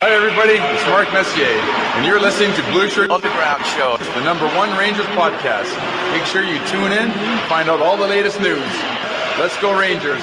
Hi, everybody. It's Mark Messier, and you're listening to Blueshirt Underground Show, the number one Rangers podcast. Make sure you tune in and find out all the latest news. Let's go, Rangers.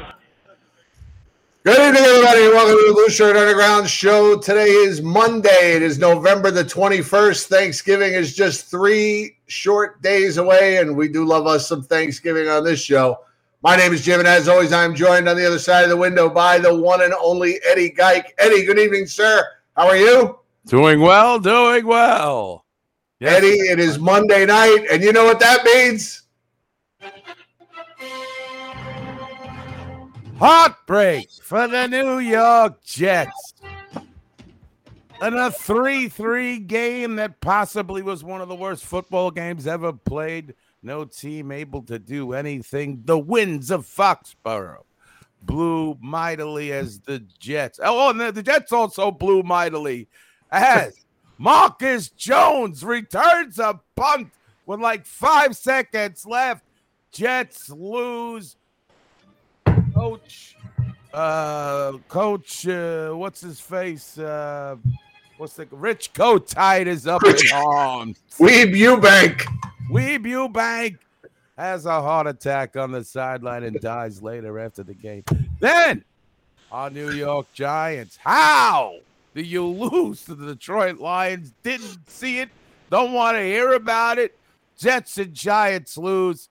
Good evening, everybody. Welcome to the Blueshirt Underground Show. Today is Monday. It is November the 21st. Thanksgiving is just three short days away, and we do love us some Thanksgiving on this show. My name is Jim, and as always, I'm joined on the other side of the window by the one and only Eddie Geik. Eddie, good evening, sir. How are you? Doing well, doing well. Yes. Eddie, it is Monday night, and you know what that means? Heartbreak for the New York Jets. In a 3 3 game that possibly was one of the worst football games ever played. No team able to do anything. The winds of Foxborough blew mightily as the Jets. Oh, oh and the, the Jets also blew mightily as Marcus Jones returns a punt with like five seconds left. Jets lose. Coach, uh, Coach, uh, what's his face? Uh, what's the Rich Kotite is up in arms. Weeb Ewbank. Weeb Ewbank has a heart attack on the sideline and dies later after the game. Then our New York Giants. How do you lose to the Detroit Lions? Didn't see it. Don't want to hear about it. Jets and Giants lose.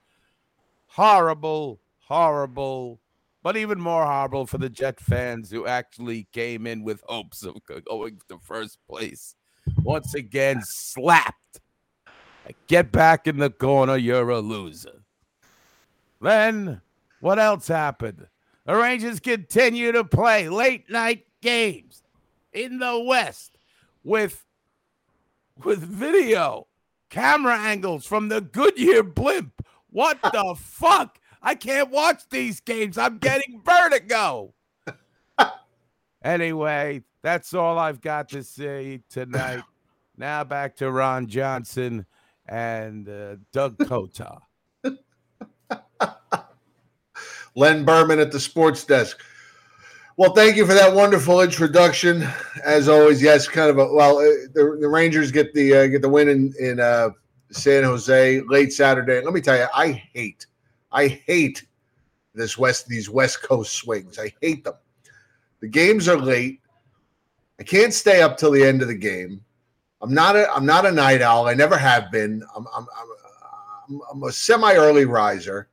Horrible, horrible, but even more horrible for the Jet fans who actually came in with hopes of going to first place. Once again, slapped. Get back in the corner. You're a loser. Then what else happened? The Rangers continue to play late night games in the West with with video camera angles from the Goodyear blimp. What the fuck? I can't watch these games. I'm getting vertigo. anyway, that's all I've got to say tonight. Now back to Ron Johnson and uh, Doug Kota. Len Berman at the sports desk. Well, thank you for that wonderful introduction. As always, yes, kind of a well. uh, The, the Rangers get the uh, get the win in in uh, San Jose late Saturday. Let me tell you, I hate, I hate this west these West Coast swings. I hate them. The games are late. I can't stay up till the end of the game. I'm not a I'm not a night owl. I never have been. I'm I'm I'm, I'm, a semi early riser.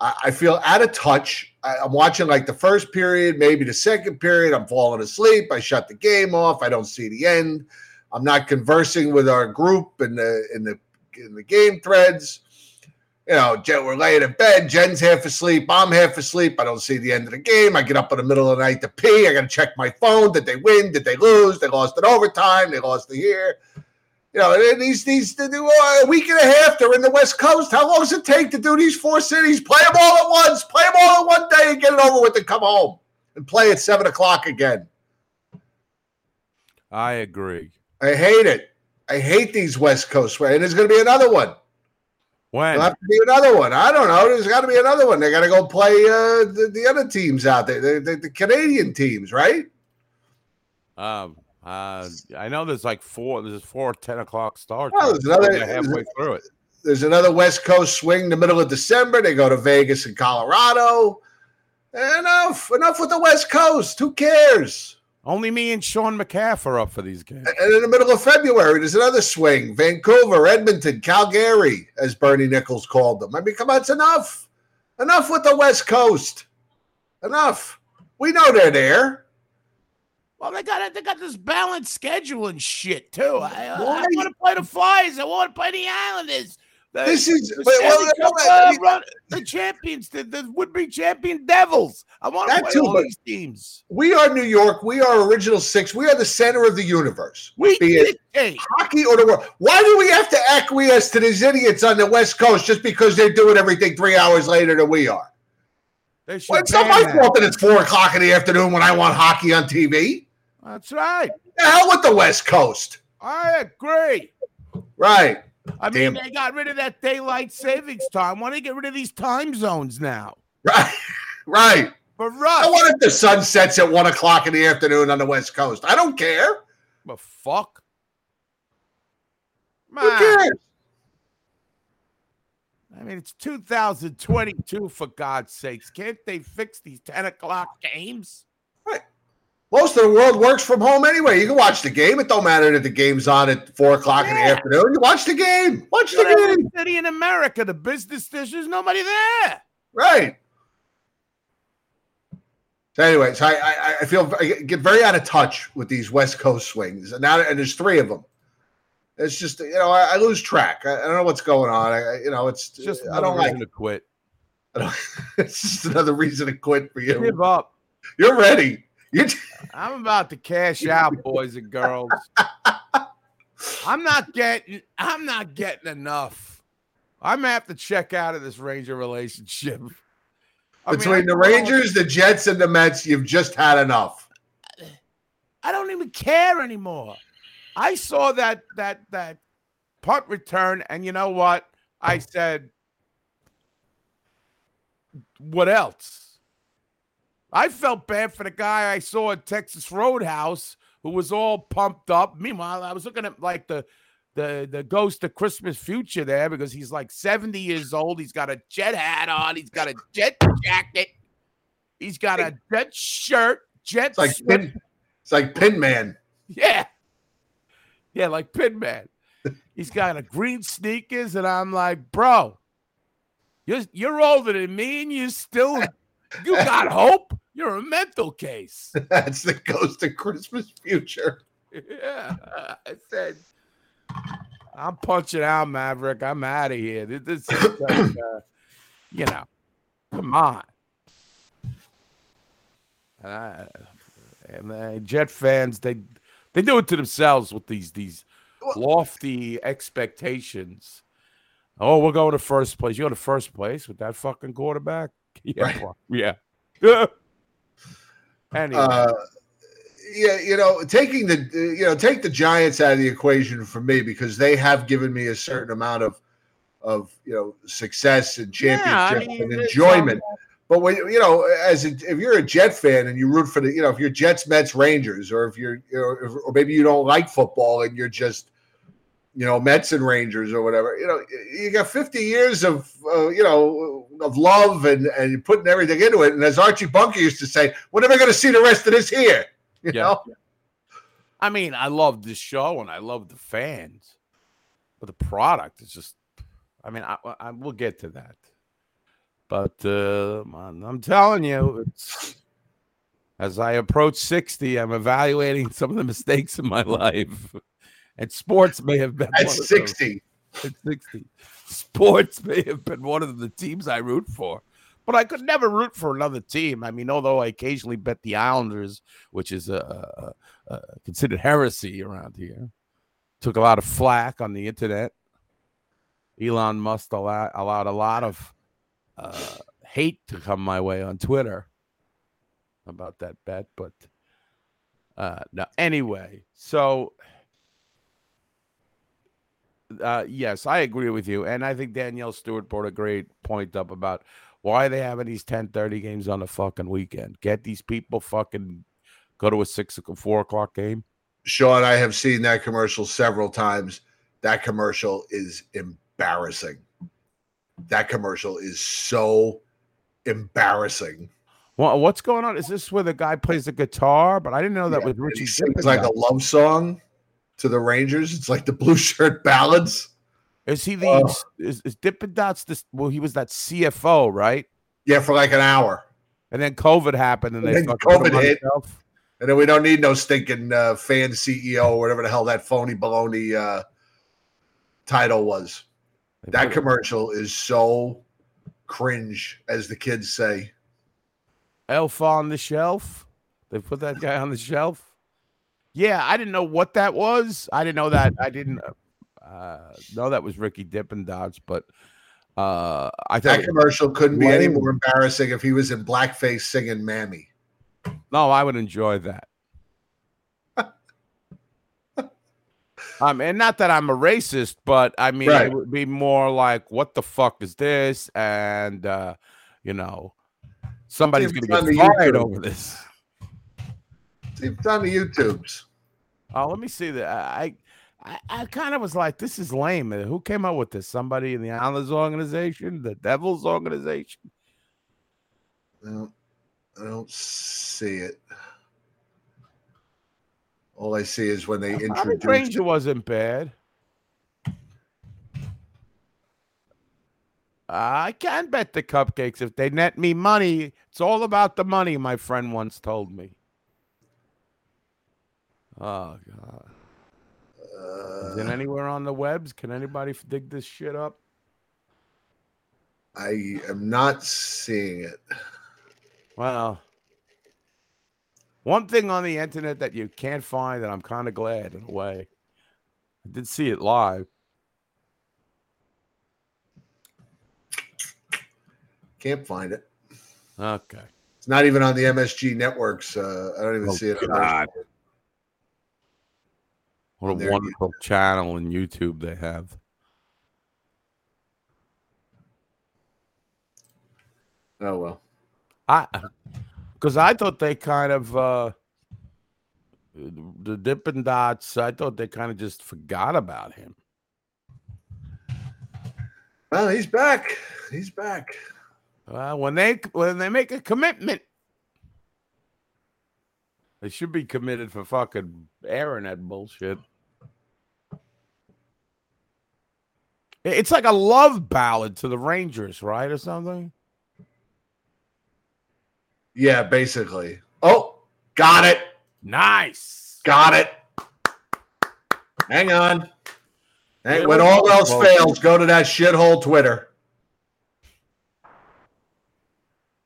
I, I feel out of touch. I, I'm watching like the first period, maybe the second period. I'm falling asleep. I shut the game off. I don't see the end. I'm not conversing with our group in the in the in the game threads. You know, Jen, we're laying in bed. Jen's half asleep. I'm half asleep. I don't see the end of the game. I get up in the middle of the night to pee. I got to check my phone. Did they win? Did they lose? They lost in overtime. They lost the year. You know, these these uh, a week and a half. They're in the West Coast. How long does it take to do these four cities? Play them all at once. Play them all in one day and get it over with and come home. and play at seven o'clock again. I agree. I hate it. I hate these West Coast and there's going to be another one. When There'll have to be another one. I don't know. There's got to be another one. They got to go play uh, the, the other teams out there, the, the, the Canadian teams, right? um, uh, I know there's like four. There's four 10 o'clock starts. Well, there's another- halfway through it. There's another West Coast swing in the middle of December. They go to Vegas and Colorado. Enough. Enough with the West Coast. Who cares? Only me and Sean McCaff are up for these games. And in the middle of February, there's another swing. Vancouver, Edmonton, Calgary, as Bernie Nicholls called them. I mean, come on, it's enough. Enough with the West Coast. Enough. We know they're there. Well, they got they got this balanced schedule and shit too. I, uh, I want to play the Flyers. I want to play the Islanders. This is the, well, Stanley well, Cup, well, uh, the champions, the, the would-be champion Devils. I want to play too, all these teams. we are New York. We are original six. We are the center of the universe. We Be it hockey or the world. Why do we have to acquiesce to these idiots on the West Coast just because they're doing everything three hours later than we are? They Well, it's not my that. fault that it's four o'clock in the afternoon when I want hockey on TV. That's right. The hell with the West Coast. I agree. Right. I mean, Damn. they got rid of that daylight savings time. Why don't they get rid of these time zones now? Right. Right. For I us. want if the sun sets at one o'clock in the afternoon on the West Coast. I don't care. But fuck. Who Man, cares? I mean, it's 2022 for God's sakes. Can't they fix these 10 o'clock games? Most of the world works from home anyway. You can watch the game. It don't matter that the game's on at four o'clock in the afternoon. You watch the game. Watch to the game. city in America, the business there's nobody there. Right. So anyway, so I, I, I feel I get very out of touch with these West Coast swings, and now and there's three of them. It's just you know I, I lose track. I, I don't know what's going on. I, you know it's It's just I don't like. to quit. I don't, it's just another reason to quit for you. Give up. You're ready. You I'm about to cash out, boys and girls. I'm not getting I'm not getting enough. I'm gonna have to check out of this Ranger relationship. I between I the Rangers, the Jets, and the Mets, you've just had enough. I don't even care anymore. I saw that that that punt return, and you know what? I said, "What else?" I felt bad for the guy I saw at Texas Roadhouse who was all pumped up. Meanwhile, I was looking at like the the the ghost of Christmas future there because he's like 70 years old. He's got a jet hat on. He's got a jet jacket. He's got a jet shirt. Jet It's like pin, it's like Pin Man. yeah. Yeah, like Pin Man. He's got a green sneakers, and I'm like, bro, you're you're older than me, and you still you got hope. You're a mental case. That's the ghost of Christmas future. yeah. I said, I'm punching out, Maverick. I'm out of here. This, this is like, uh, you know, come on. And, I, and uh, Jet fans, they they do it to themselves with these these lofty expectations. Oh, we're going to first place. You're to first place with that fucking quarterback. Yeah, Right. yeah. anyway, Uh, yeah, you know, taking the you know take the Giants out of the equation for me because they have given me a certain amount of of you know success and Yeah, I championship mean, and enjoyment. But when you know, as a, if you're a Jet fan and you root for the, you know, if you're Jets, Mets, Rangers, or if you're, you know, if, or maybe you don't like football and you're just, you know, Mets and Rangers or whatever, you know, you got 50 years of, uh, you know, of love and and putting everything into it. And as Archie Bunker used to say, we're never going to see the rest of this here. You Yeah. know, I mean, I love this show and I love the fans, but the product is just. I mean, I, I we'll get to that, but uh, I'm telling you, it's as I approach sixty, I'm evaluating some of the mistakes in my life, and sports may have been at one of those. 60. At sixty, sports may have been one of the teams I root for. But I could never root for another team. I mean, although I occasionally bet the Islanders, which is a, a, a considered heresy around here, took a lot of flack on the internet. Elon Musk allowed, allowed a lot of uh, hate to come my way on Twitter. about that bet, but uh no. Anyway, so uh yes, I agree with you, and I think Danielle Stewart brought a great point up about why are they having these 10-30 games on the fucking weekend. Get these people fucking go to a six four o'clock game. Sean, I have seen that commercial several times. That commercial is embarrassing. That commercial is so embarrassing. Well, what's going on? Is this where the guy plays the guitar? But I didn't know that Yeah, was Richie. sings like a love song to the Rangers. It's like the blue shirt ballads. Is he the Oh. is, is Dippin' Dots this? Well, he was that CFO, right? Yeah, for like an hour. And then COVID happened, and And they then fucking put him COVID hit. shelf. And then we don't need no stinking uh, fan CEO or whatever the hell that phony baloney uh, title was. That commercial is so cringe, as the kids say. Elf on the shelf. They put that guy on the shelf. Yeah, I didn't know what that was. I didn't know that. I didn't uh, know that was Ricky Dippin' Dots, but uh, I thought That commercial couldn't be any more embarrassing if he was in blackface singing "Mammy." no, I would enjoy that. um, and not that I'm a racist, but I mean, Right. it would be more like, "What the fuck is this?" And uh, you know, somebody's gonna it's get fired over this. See, it's on the YouTubes. Oh, let me see that. I I, I kind of was like, this is lame. Uh, Who came up with this? Somebody in the Islanders organization, the Devils organization? I don't, I don't see it. All I see is when they I think introduce. Ranger wasn't bad. I can bet the cupcakes if they net me money. It's all about the money, my friend once told me. Oh god. Is it Uh, anywhere on the webs? Can anybody dig this shit up? I am not seeing it. Well, one thing on the internet that you can't find, and I'm kind of glad in a way. I did see it live. Can't find it. Okay. It's not even on the MSG networks. Uh, I don't even Oh, see it. on God. Those. What a There you wonderful channel in YouTube they have. Oh well. I because I thought they kind of uh the Dippin' Dots. I thought they kind of just forgot about him. Well, he's back. He's back. Well, when they when they make a commitment, they should be committed for fucking airing that bullshit. It's like a love ballad to the Rangers, right, or something. Yeah, basically. Oh, got it. Nice. Got it. Hang on. Hey, when all else fails, go to that shithole Twitter.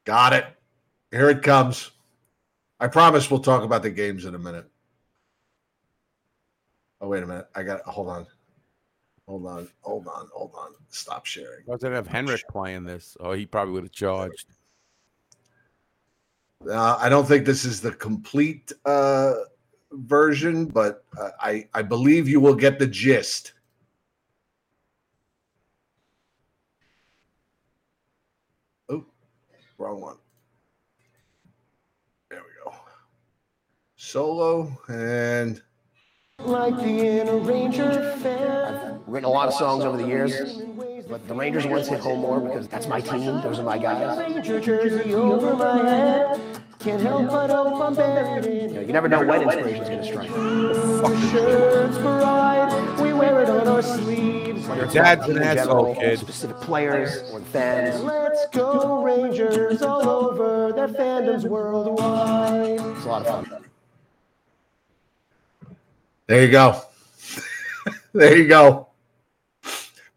Got it. Here it comes. I promise we'll talk about the games in a minute. Oh, wait a minute. I got hold on. Hold on. Hold on. Hold on. Stop sharing. Doesn't have Henrik playing this. Oh, he probably would have charged. Uh, I don't think this is the complete uh, version, but uh, I I believe you will get the gist. Oh, wrong one. There we go. Solo and Like being a Ranger fan. I've written a lot of songs over the years, but the Rangers ones hit home more because that's my team. Those are my guys. Ranger jersey over my head. Can't help but hope I'm buried in You, know, you never know when inspiration's going to strike. shirts pride. We wear it on our sleeves. Whether it's Dad's about an team in asshole, general, kid. Specific players or fans. Let's go Rangers all over their fandoms worldwide. It's a lot of fun. There you go. there you go.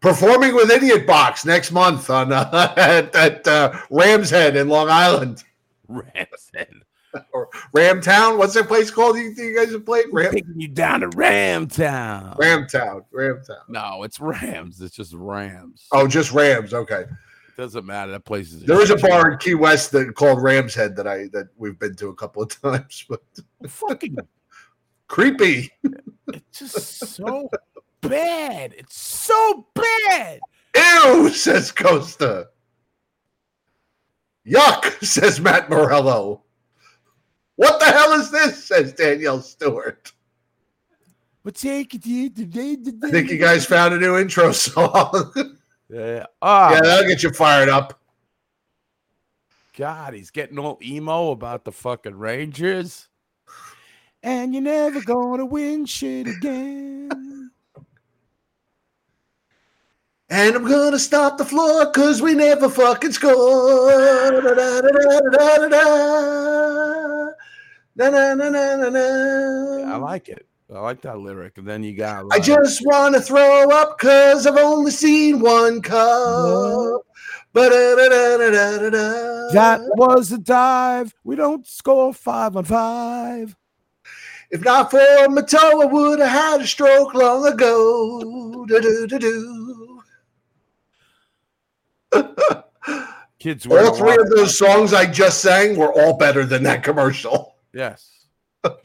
Performing with Idiot Box next month on uh, at, at uh, Rams Head in Long Island. Ramson. or Ramtown. What's that place called? You, you guys have played Ram Taking you down to Ramtown. Ramtown. Ramtown. No, it's Rams. It's just Rams. Oh, just Rams. Okay. Doesn't matter. That place is. There is a bar in Key West that called Ram's Head that I that we've been to a couple of times, but fucking creepy. It's just so bad. It's so bad. Ew, says Costa. Yuck, says Matt Morello. What the hell is this? says Danielle Stewart. But take it. I think you guys found a new intro song. Yeah. Ah, yeah, that'll get you fired up. God, he's getting all emo about the fucking Rangers. And you're never gonna win shit again. And I'm gonna stop the floor because we never fucking score. Da, da, da, da, da, da, da. Na, na, na, na, na, na. I like it. I like that lyric. And then you got. I uh, just want to throw up because I've only seen one cup. Ba-da-da-da-da-da-da. that was a dive. We don't score five on five. If not for Mato, I would have had a stroke long ago. Do-do-do-do. Kids were All three of those songs I just sang were all better than that commercial. Yes. oh.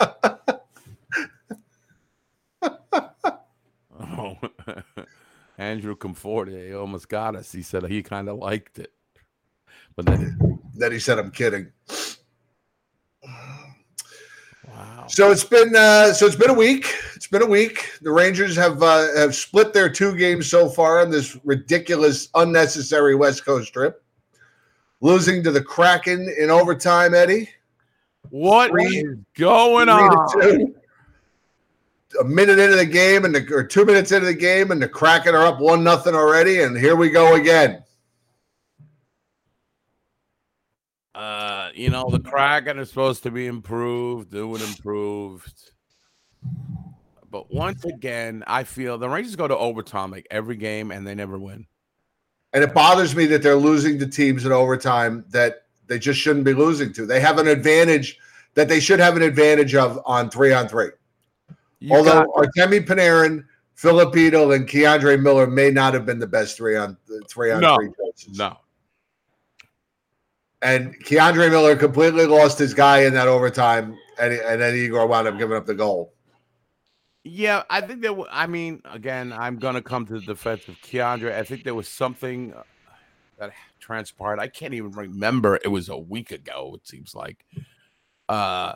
Andrew Conforte almost got us. He said he kind of liked it. But then Then he said, "I'm kidding." Wow. So it's been uh, so it's been a week. It's been a week. The Rangers have uh, have split their two games so far on this ridiculous, unnecessary West Coast trip, losing to the Kraken in overtime. Eddie, what Three- is going on? A minute into the game, and the, or two minutes into the game, and the Kraken are up one nothing already, and here we go again. Uh, you know, the Kraken is supposed to be improved, doing improved. But once again, I feel the Rangers go to overtime like every game and they never win. And it bothers me that they're losing to teams in overtime that they just shouldn't be losing to. They have an advantage that they should have an advantage of on three on three. You Although Artemi Panarin, Filipino, and K'Andre Miller may not have been the best three on three on No. three choices. no, And K'Andre Miller completely lost his guy in that overtime, and, and then Igor wound up giving up the goal. Yeah, I think that. I mean, again, I'm gonna come to the defense of K'Andre. I think there was something uh, that transpired. I can't even remember. It was a week ago. It seems like. Uh,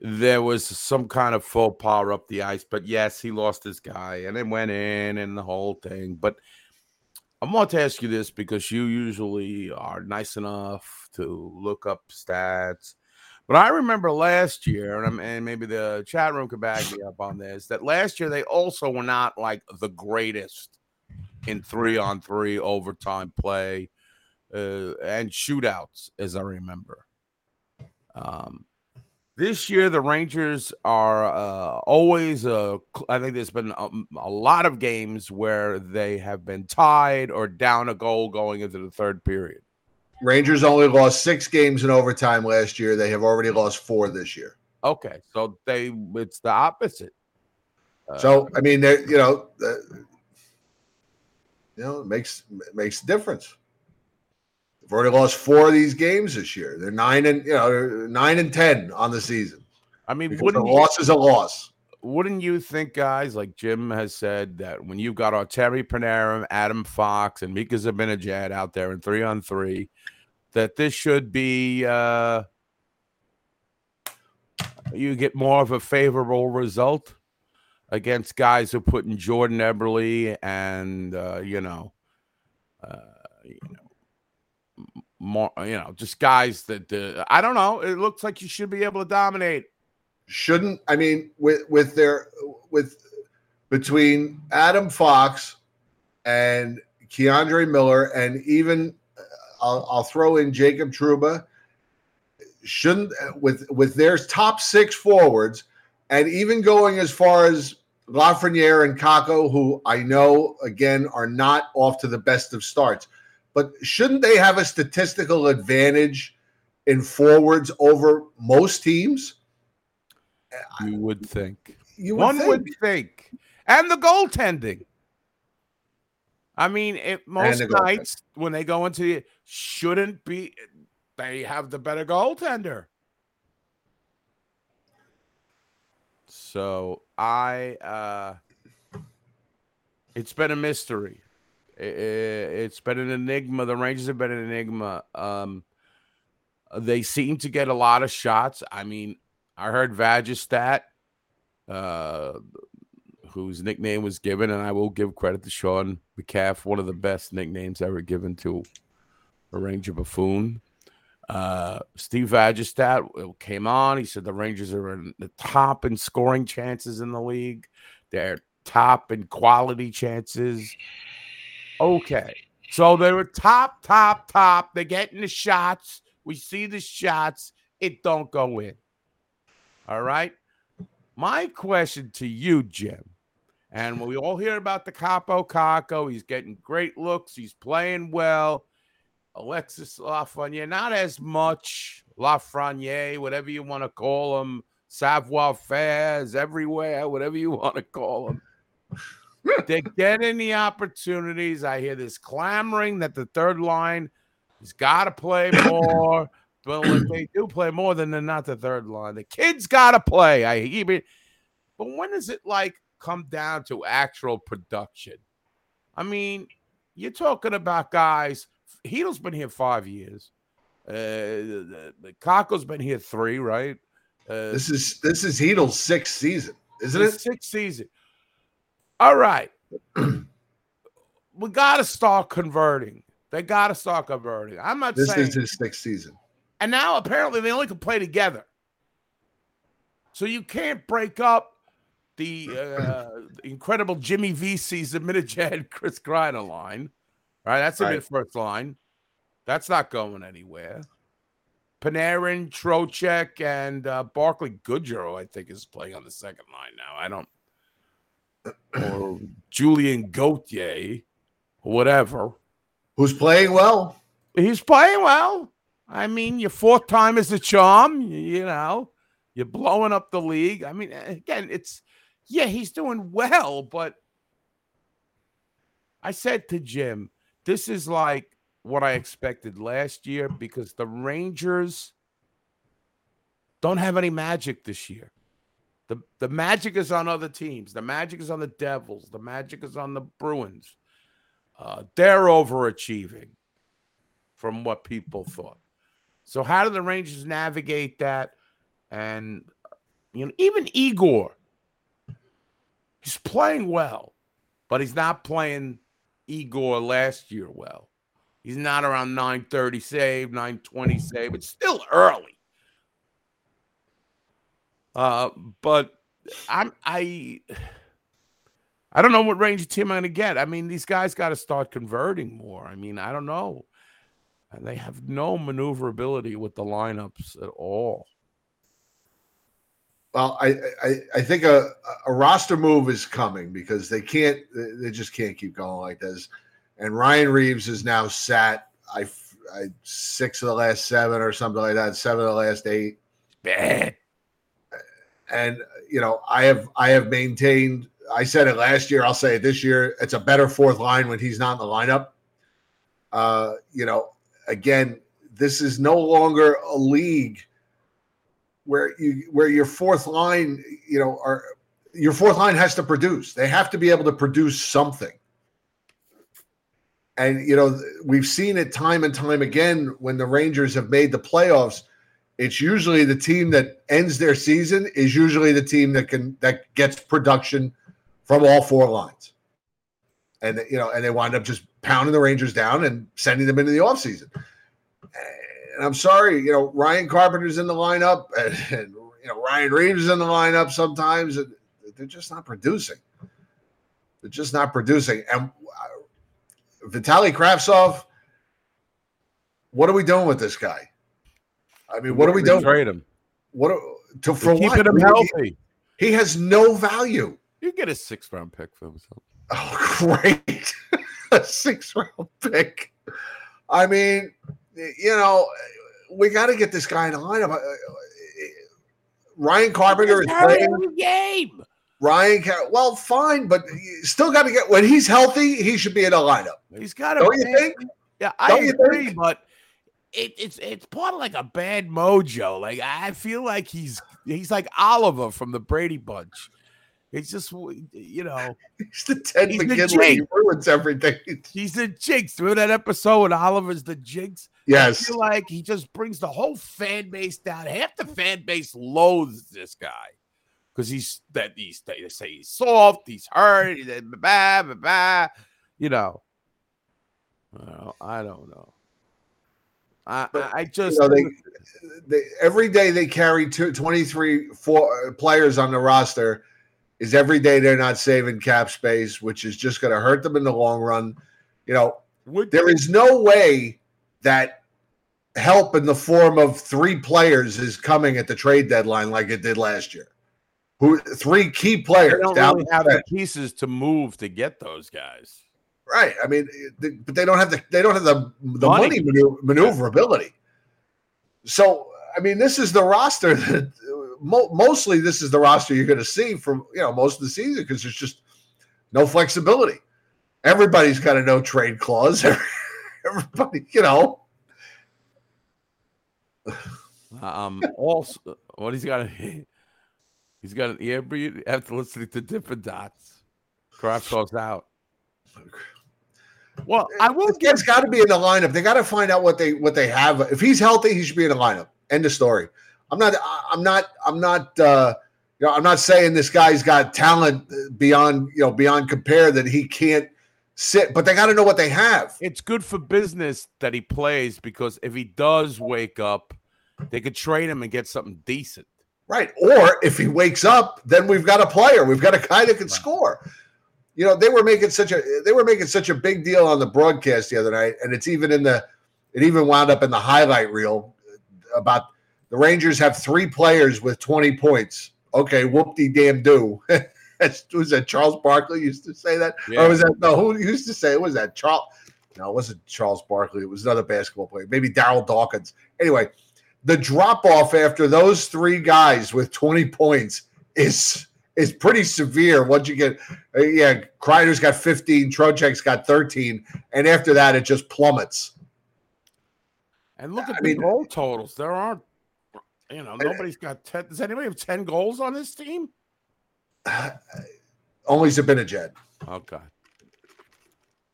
there was some kind of faux pas up the ice, but yes, he lost his guy, and it went in, and the whole thing. But I want to ask you this because you usually are nice enough to look up stats. But I remember last year, and, and maybe the chat room could back me up on this, that last year they also were not like the greatest in three on three overtime play uh, and shootouts, as I remember. Um, this year, the Rangers are uh, always, I think there's been a, a lot of games where they have been tied or down a goal going into the third period. Rangers only lost six games in overtime last year. They have already lost four this year. Okay, so they it's the opposite. Uh, So I mean, they're- you know, uh, you know, it makes it makes a difference. They've already lost four of these games this year. They're nine and you know nine and ten on the season. I mean, Because a you, loss is a loss. wouldn't you think, guys, like Jim has said, that when you've got Terry Panarin, Adam Fox, and Mika Zibanejad out there in three on three, that this should be uh you get more of a favorable result against guys who put in Jordan Eberle and uh, you know, uh, you know, more you know, just guys that uh, I don't know. It looks like you should be able to dominate. Shouldn't I mean with with their with between Adam Fox and K'Andre Miller and even I'll, I'll throw in Jacob Trouba. Shouldn't with with their top six forwards and even going as far as Lafreniere and Kakko, who I know again are not off to the best of starts, but shouldn't they have a statistical advantage in forwards over most teams? You would think. You would One think. would think. And the goaltending. I mean, it, most nights when they go into the shouldn't be they have the better goaltender. So I uh it's been a mystery. I- I- It's been an enigma. The Rangers have been an enigma. Um they seem to get a lot of shots. I mean, I heard Vagistat, uh, whose nickname was given, and I will give credit to Sean McCaff, one of the best nicknames ever given to a Ranger buffoon. Uh, Steve Vagistat came on. He said the Rangers are in the top in scoring chances in the league. They're top in quality chances. Okay. So they were top, top, top. They're getting the shots. We see the shots. It don't go in. All right. My question to you, Jim, and we all hear about the Kaapo Kakko. He's getting great looks. He's playing well. Alexis Lafreniere, not as much. Lafreniere, whatever you want to call him. Savoir faire everywhere, whatever you want to call him. They're getting the opportunities. I hear this clamoring that the third line has got to play more. But if they do play more, then they're not the third line. The kids got to play. I even. But when is it like come down to actual production? I mean, you're talking about guys. Chytil's been here five years. Uh, Kakko's been here three, right? Uh, This is this is Chytil's sixth season, isn't it? Sixth season. All right. we got to start converting. They got to start converting. I'm not This saying. This is his sixth season. and now apparently they only can play together. So you can't break up the uh, incredible Jimmy V season, Minijad, Chris Kreider line. All right, that's the Right. first line. That's not going anywhere. Panarin, Trocheck, and uh, Barclay Goodrow, I think, is playing on the second line now. I don't, or Julien Gauthier, whatever. Who's playing well? He's playing well. I mean, your fourth time is a charm. You know, you're blowing up the league. I mean, again, it's yeah, he's doing well, but I said to Jim, this is like what I expected last year because the Rangers don't have any magic this year. The the magic is on other teams. The magic is on the Devils. The magic is on the Bruins. Uh, they're overachieving from what people thought. So how do the Rangers navigate that? And you know, even Igor, he's playing well, but he's not playing Igor last year well. He's not around 930 save, 920 save. It's still early. Uh, but I'm I I don't know what Ranger team I'm gonna get. I mean, these guys got to start converting more. I mean, I don't know. And they have no maneuverability with the lineups at all. Well, I I, I think a, a roster move is coming because they can't they just can't keep going like this. And Ryan Reaves is now sat I, I six of the last seven or something like that, seven of the last eight. Bad. And you know, I have I have maintained. I said it last year. I'll say it this year. It's a better fourth line when he's not in the lineup. Uh, you know, again, this is no longer a league where you where your fourth line, you know, are your fourth line has to produce. They have to be able to produce something. And you know, we've seen it time and time again when the Rangers have made the playoffs. It's usually the team that ends their season is usually the team that can that gets production from all four lines. And you know, and they wind up just pounding the Rangers down and sending them into the offseason. And I'm sorry, you know, Ryan Carpenter's in the lineup and, and you know, Ryan Reaves is in the lineup sometimes. And they're just not producing. They're just not producing. And uh, Vitali Kravtsov, what are we doing with this guy? I mean, what are we doing? Trade him. What are, to for Keeping what? him He- healthy. He has no value. You get a six round pick for himself. Oh, great. a six round pick. I mean, you know, we got to get this guy in the lineup. Uh, Ryan Carpenter is playing. game. Ryan, Car- well, fine, but still got to get when he's healthy, he should be in a lineup. He's got a Don't you think? Yeah, I Don't agree, but it, it's it's part of like a bad mojo. Like I feel like he's he's like Oliver from the Brady Bunch. It's just you know He's the Ted He's the McGinley. He ruins everything. he's the jinx. Remember that episode when Oliver's the jinx? I Yes. feel like he just brings the whole fan base down. Half the fan base loathes this guy because he's that he's they say he's soft, he's hurt, he's blah, blah, blah, you know. Well, I don't know. I I, I just You know, they, they, every day they carry two, 23 four, uh, players on the roster is every day they're not saving cap space, which is just going to hurt them in the long run. You know, would there is no way that help in the form of three players is coming at the trade deadline like it did last year. Who three key they players don't down really the have the pieces to move to get those guys. Right. I mean, they, but they don't have the they don't have the the money, Money. maneuverability. So I mean, this is the roster that mo- mostly this is the roster you're going to see from you know most of the season because there's just no flexibility. Everybody's got a no trade clause. Everybody, you know, Um, also, what he's got, a, he's got an ear breed after listening to Different Dots. Kravtsov's out. Well, I will this give guy's got to be in the lineup. They got to find out what they what they have. If he's healthy, he should be in the lineup. End of story. I'm not. I'm not. I'm not. uh you know, I'm not saying this guy's got talent beyond you know beyond compare that he can't sit, but they got to know what they have. it's good for business that he plays because if he does wake up, they could trade him and get something decent. Right. Or if he wakes up, then we've got a player. We've got a guy that can score. You know, they were making such a they were making such a big deal on the broadcast the other night, and it's even in the it even wound up in the highlight reel about the Rangers have three players with 20 points. Okay, whoop de damn do. was that Charles Barkley used to say that? Yeah. Or was that no who used to say it? Was that Charles? No, it wasn't Charles Barkley. It was another basketball player, maybe Darryl Dawkins. Anyway, the drop off after those three guys with 20 points is is pretty severe. Once you get, uh, yeah, Kreider's got 15, Trocheck's got 13, and after that it just plummets. And look I at the mean- goal totals. There aren't, you know, nobody's got 10. Does anybody have 10 goals on this team? Only Zibanejad. Okay.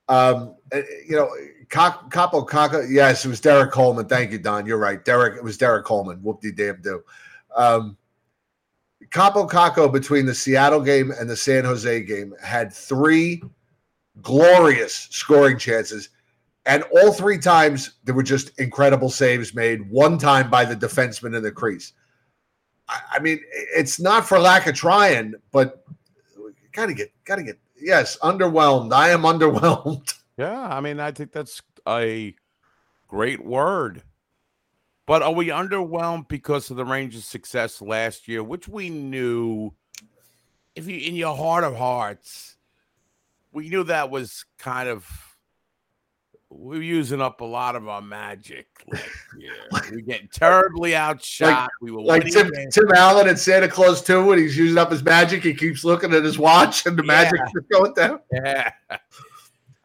Um, uh, you know, Kaapo Kakko. Yes, it was Derrick Coleman. Thank you, Don. You're right. Derrick. It was Derrick Coleman. Whoop de damn do. Um, Kaapo Kakko between the Seattle game and the San Jose game had three glorious scoring chances, and all three times there were just incredible saves made. One time by the defenseman in the crease. I, I mean, it's not for lack of trying, but gotta get, gotta get. Yes, underwhelmed. I am underwhelmed. Yeah, I mean, I think that's a great word. But are we underwhelmed because of the Rangers' success last year, which we knew, if you in your heart of hearts, we knew that was kind of we were using up a lot of our magic last year. we were getting terribly outshot. we were like Tim, games. Tim Allen at Santa Claus too. when he's using up his magic. He keeps looking at his watch and the magic Yeah. is going down. Yeah.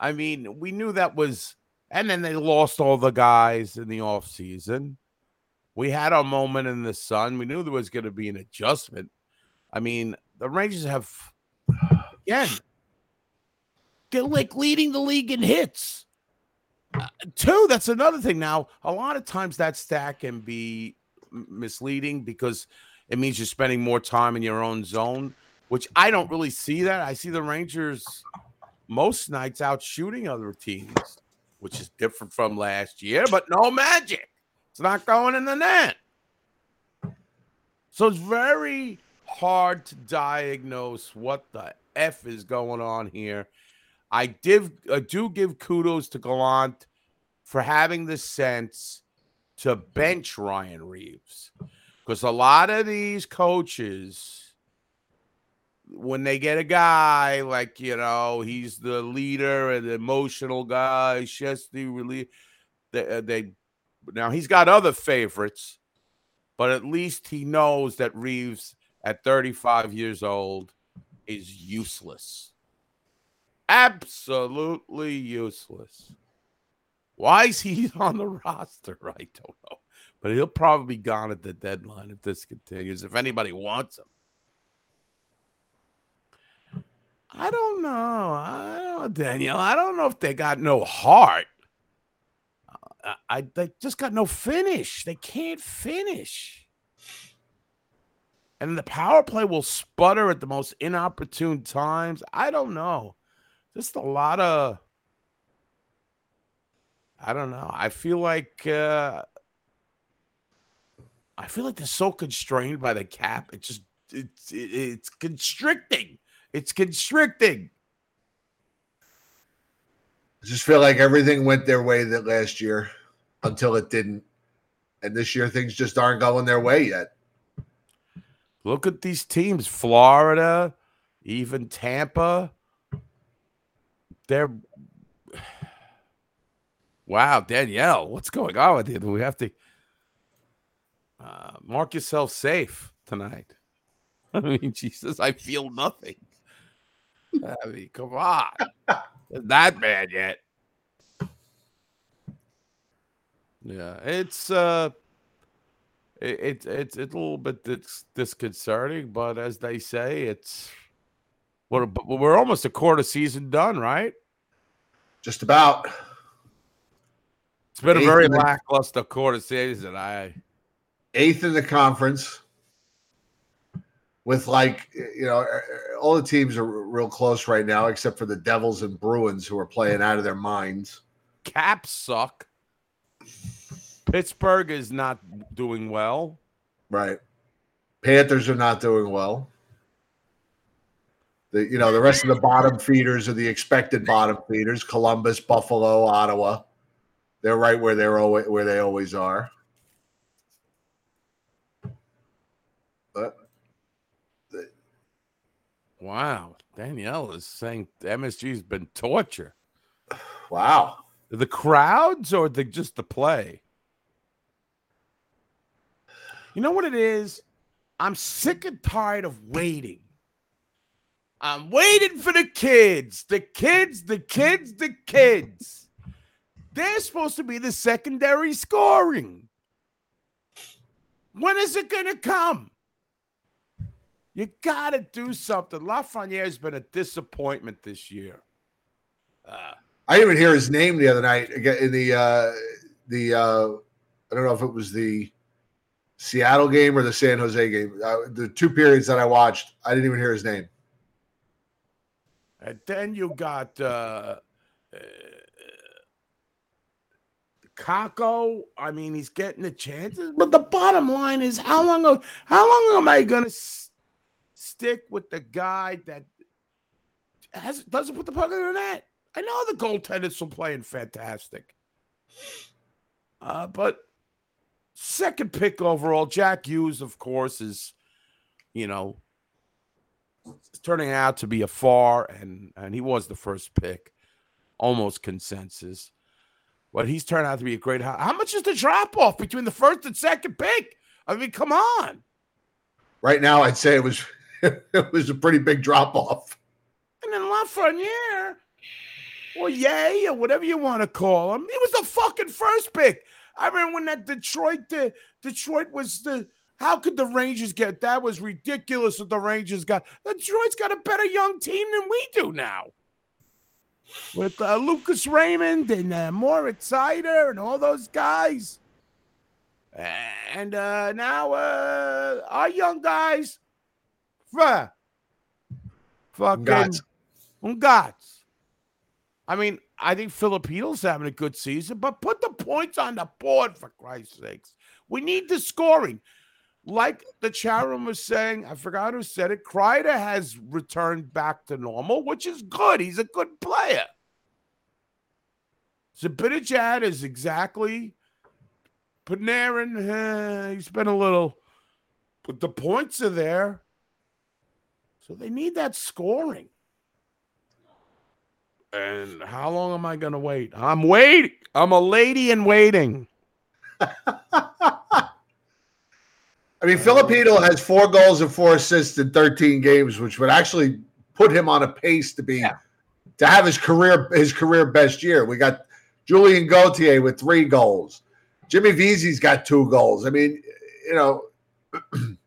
I mean, we knew that was, and then they lost all the guys in the offseason. We had our moment in the sun. We knew there was going to be an adjustment. I mean, the Rangers have, again, they're like leading the league in hits. Uh, two, that's another thing. Now, a lot of times that stat can be misleading because it means you're spending more time in your own zone, which I don't really see that. I see the Rangers most nights out shooting other teams, which is different from last year, but no magic. It's not going in the net. So it's very hard to diagnose what the F is going on here. I did do give kudos to Gallant for having the sense to bench Ryan Reaves. Because a lot of these coaches, when they get a guy like, you know, he's the leader and the emotional guy, Chesney really they, uh, they now he's got other favorites, but at least he knows that Reaves at 35 years old is useless. Absolutely useless. Why is he on the roster? I don't know. But he'll probably be gone at the deadline if this continues, if anybody wants him. I don't know. I don't know, Danielle. I don't know if they got no heart. I, I they just got no finish. They can't finish. And the power play will sputter at the most inopportune times. I don't know. Just a lot of I don't know. I feel like uh I feel like they're so constrained by the cap. It just it's it, it's constricting. It's constricting. I just feel like everything went their way that last year until it didn't. And this year things just aren't going their way yet. Look at these teams, Florida, even Tampa. They're wow, Danielle, what's going on with you? Do we have to uh, mark yourself safe tonight? I mean, Jesus, I feel nothing. I mean, come on, It's that bad yet? Yeah, it's uh, it, it's it's it's a little bit dis- disconcerting, but as they say, it's we're we're almost a quarter season done, right? Just about. It's been a very the- lackluster quarter season. I Eighth in the conference. With like you know, er, er, er, all the teams are real close right now, except for the Devils and Bruins, who are playing out of their minds. Caps suck. Pittsburgh is not doing well. Right. Panthers are not doing well. The you know the rest of the bottom feeders are the expected bottom feeders: Columbus, Buffalo, Ottawa. They're right where they're always where they always are. But Wow, Danielle is saying MSG's been torture. Wow, the crowds or the just the play. You know what it is? I'm sick and tired of waiting. I'm waiting for the kids, the kids, the kids, the kids. They're supposed to be the secondary scoring. When is it going to come? You got to do something. Lafreniere has been a disappointment this year. Uh, I didn't even hear his name the other night in the uh the uh I don't know if it was the Seattle game or the San Jose game. Uh, the two periods that I watched, I didn't even hear his name. And then you got uh, uh Kakko. I mean, he's getting the chances, but the bottom line is, how long? How long am I going to stick with the guy that has doesn't put the puck in the net? I know the goaltenders are playing fantastic, uh, but second pick overall, Jack Hughes, of course, is you know turning out to be a far and and he was the first pick, almost consensus. But he's turned out to be a great. How, how much is the drop off between the first and second pick? I mean, come on. Right now, I'd say it was it was a pretty big drop off. And then Lafreniere, or yay, or whatever you want to call him, he was the fucking first pick. I remember when that Detroit, the Detroit was the. How could the Rangers get that? Was ridiculous what the Rangers got. The Detroit's got a better young team than we do now. With uh, Lucas Raymond and uh, Moritz Seider and all those guys. And uh, now uh, our young guys, fuh, fucking Ungats. Ungats. I mean, I think Filipinos having a good season, but put the points on the board for Christ's sakes. We need the scoring. Like the chat room was saying, I forgot who said it. Kreider has returned back to normal, which is good. He's a good player. Zibanejad is exactly Panarin. Uh, he's been a little, but the points are there. So they need that scoring. And how long am I going to wait? I'm waiting. I'm a lady in waiting. I mean, Filipino has four goals and four assists in 13 games, which would actually put him on a pace to be to have his career his career best year. We got Julien Gauthier with three goals. Jimmy Vesey's got two goals. I mean, you know,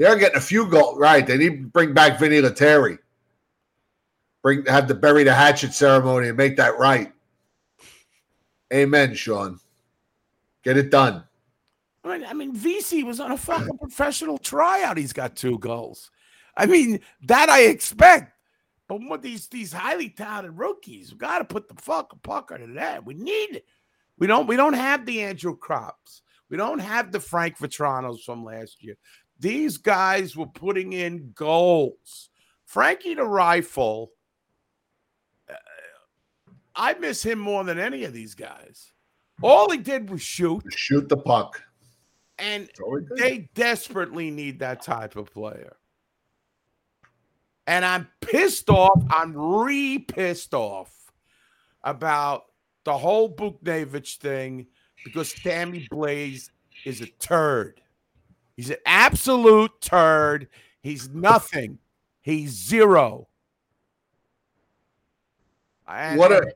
they're getting a few goals. Right. They need to bring back Vinny Lettieri. Bring have the bury the hatchet ceremony and make that right. Amen, Sean. Get it done. I mean, I mean, Vesey was on a fucking professional tryout. He's got two goals. I mean, that I expect. But with these these highly talented rookies, we got to put the fucking puck under that. We need it. We don't. We don't have the Andrew Copps. We don't have the Frank Vatranos from last year. These guys were putting in goals. Frankie the Rifle. uh, I miss him more than any of these guys. All he did was shoot. Shoot the puck. And That's all he did. they desperately need that type of player. And I'm pissed off. I'm re pissed off about the whole Buchnevich thing because Sammy Blais is a turd. He's an absolute turd. He's nothing. He's zero. And- What a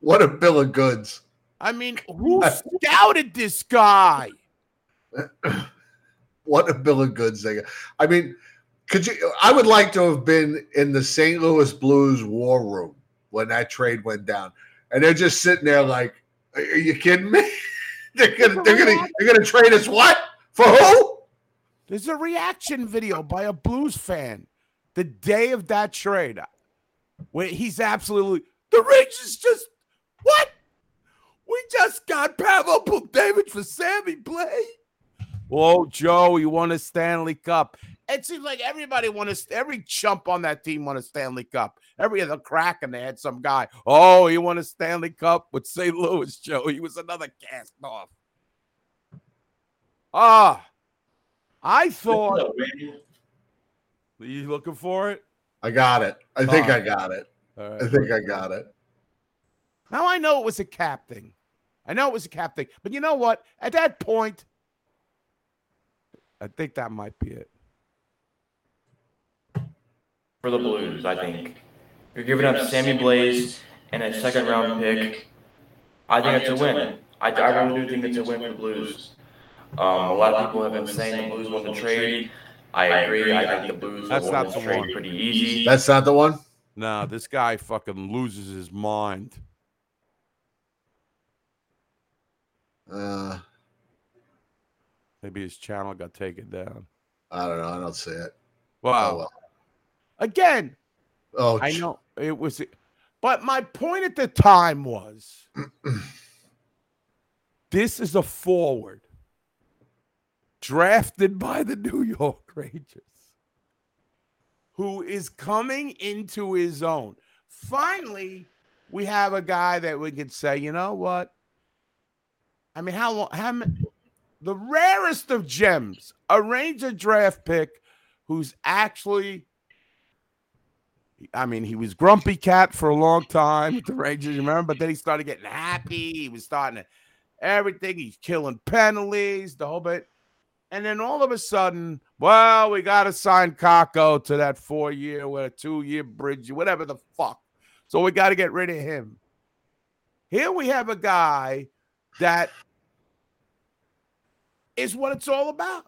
what a bill of goods. I mean, who scouted this guy? What a bill of goods they got. I mean, could you I would like to have been in the St. Louis Blues war room when that trade went down. And they're just sitting there like, are are you kidding me? they're gonna they're gonna they're gonna trade us what? For who? There's a reaction video by a Blues fan the day of that trade where he's absolutely the Rangers just what? We just got Pavel David for Sammy Blais. Whoa, Joe, you won a Stanley Cup. It seems like everybody won a every chump on that team won a Stanley Cup. Every other crack and they had some guy. Oh, he won a Stanley Cup with St. Louis, Joe. He was another cast off. Ah, I thought. Are you looking for it? I got it. I think All I got it. All I think I got it. Now I know it was a cap thing. I know it was a cap thing. But you know what? At that point, I think that might be it. for the Blues, I think. You're giving up Sammy Blais and a second round pick. I think it's a win. I, I really do think it's a win for the Blues. Um, a lot of people have been saying the Blues won the trade. I agree. I think the Blues That's won not this the trade one. pretty easy. That's not the one? No, this guy fucking loses his mind. Uh Maybe his channel got taken down. I don't know. I don't see it. Wow. Oh, well. Again, Oh, I know it was, but my point at the time was this is a forward drafted by the New York Rangers who is coming into his own. Finally, we have a guy that we can say, you know what? I mean, how long? How many? The rarest of gems, a Ranger draft pick who's actually I mean, he was grumpy cat for a long time with the Rangers, you remember? But then he started getting happy. He was starting to everything. He's killing penalties, the whole bit. And then all of a sudden, well, we got to sign Kakko to that four year or two year bridge, whatever the fuck. So we got to get rid of him. Here we have a guy that is what it's all about.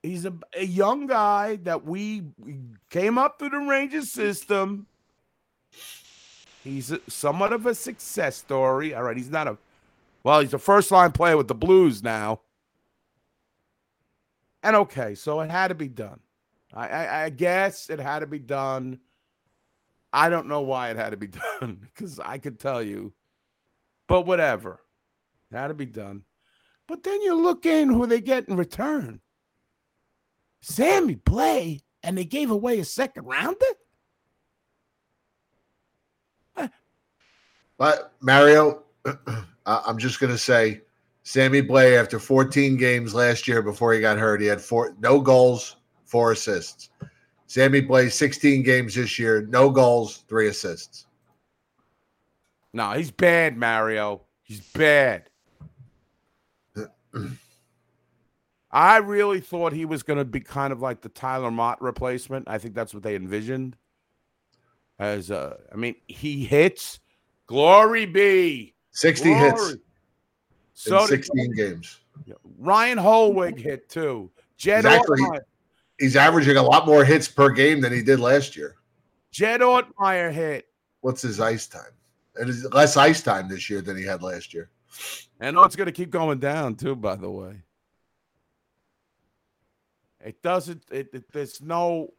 He's a, a young guy that we, came up through the Rangers system. He's a, somewhat of a success story. All right, he's not a well, he's a first line player with the Blues now. And okay, so it had to be done. I, I, I guess it had to be done. I don't know why it had to be done because I could tell you, but whatever, it had to be done. But then you look in who they get in return. Sammy Blais, and they gave away a second rounder. But Mario, I'm just gonna say, Sammy Blais after 14 games last year before he got hurt, he had four no goals, four assists. Sammy Blais 16 games this year, no goals, three assists. No, he's bad, Mario. He's bad. I really thought he was going to be kind of like the Tyler Motte replacement. I think that's what they envisioned. As uh, I mean, he hits. Glory be. 60 hits in So did 16 games. Ryan Hollweg hit too. Jed Exactly. Ortmeyer, He's averaging a lot more hits per game than he did last year. Jed Ortmeyer hit. What's his ice time? It is less ice time this year than he had last year. And oh, it's going to keep going down too. By the way, it doesn't. It, it there's no.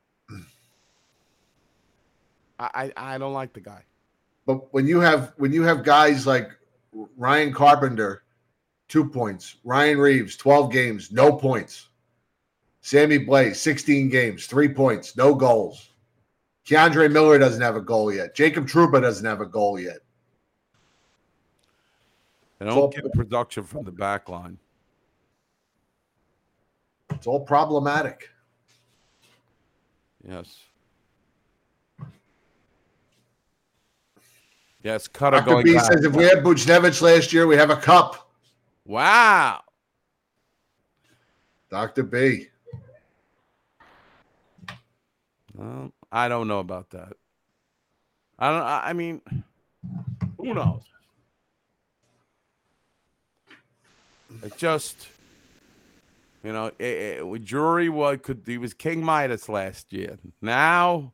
I, I I don't like the guy. But when you have when you have guys like Ryan Carpenter, two points, Ryan Reaves, 12 games, no points. Sammy Blais, 16 games, three points, no goals. K'Andre Miller doesn't have a goal yet. Jacob Trouba doesn't have a goal yet. They don't get production from the back line. It's all problematic. Yes. Yes, Cutter Dr. going B back. says if we had Buchnevich last year, we have a cup. Wow. Dr. B. Um, I don't know about that. I don't. I mean, who knows? It just, you know, it, it, Drury was could he was King Midas last year. Now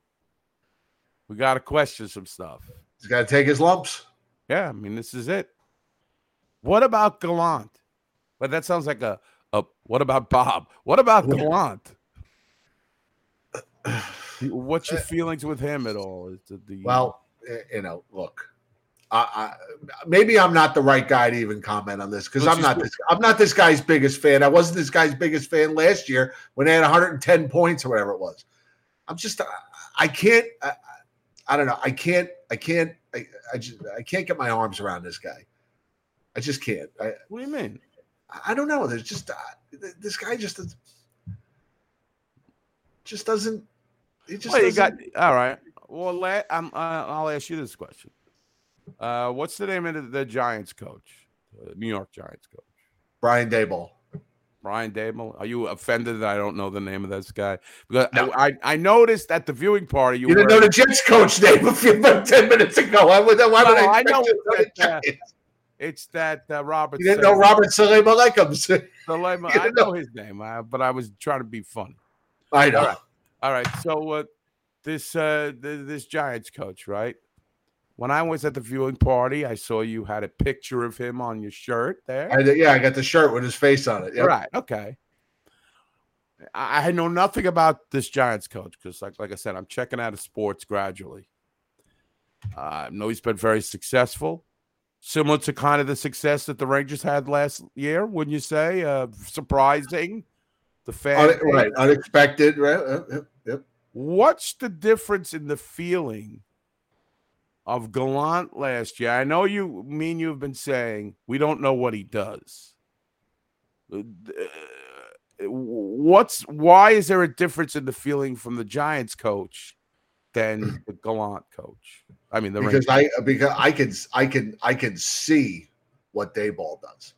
we got to question some stuff. He's got to take his lumps. Yeah, I mean, this is it. What about Gallant? But that sounds like a, a what about Bob? What about Gallant? What's your feelings with him at all? It the Well, eh, you know, look, I, I, maybe I'm not the right guy to even comment on this because I'm not this. I'm not this guy's biggest fan. I wasn't this guy's biggest fan last year when they had 110 points or whatever it was. I'm just, I, I can't. I, I don't know. I can't. I can't. I, I just. I can't get my arms around this guy. I just can't. I, what do you mean? I don't know. There's just uh, this guy just just doesn't. He just Well, you got all right. Well, let, I'm, uh, I'll ask you this question. Uh, what's the name of the, the Giants coach, uh, New York Giants coach? Brian Daboll. Brian Dable. Are you offended that I don't know the name of this guy? Because I, I, I noticed at the viewing party you, You didn't know the Jets coach name a few about ten minutes ago. Why would, why would No, I? I know expect you to it's that, uh? It's that uh, Robert. You didn't know Robert Salem Aleichem. Salem- I know know. his name, uh, but I was trying to be funny. I know. All right. All right. So uh, this uh, th- this Giants coach, right? When I was at the viewing party, I saw you had a picture of him on your shirt there. I yeah, I got the shirt with his face on it. Yep. Right. Okay. I, I know nothing about this Giants coach because, like, like I said, I'm checking out of sports gradually. Uh, I know he's been very successful, similar to kind of the success that the Rangers had last year. Wouldn't you say? Uh, surprising, the fan. Un- right, unexpected. Right. Yep, Yep. yep. What's the difference in the feeling of Gallant last year? I know you, mean you have been saying we don't know what he does. Uh, What's why is there a difference in the feeling from the Giants coach than the Gallant coach? I mean, the because Rangers. I because I can I can I can see what Daboll does.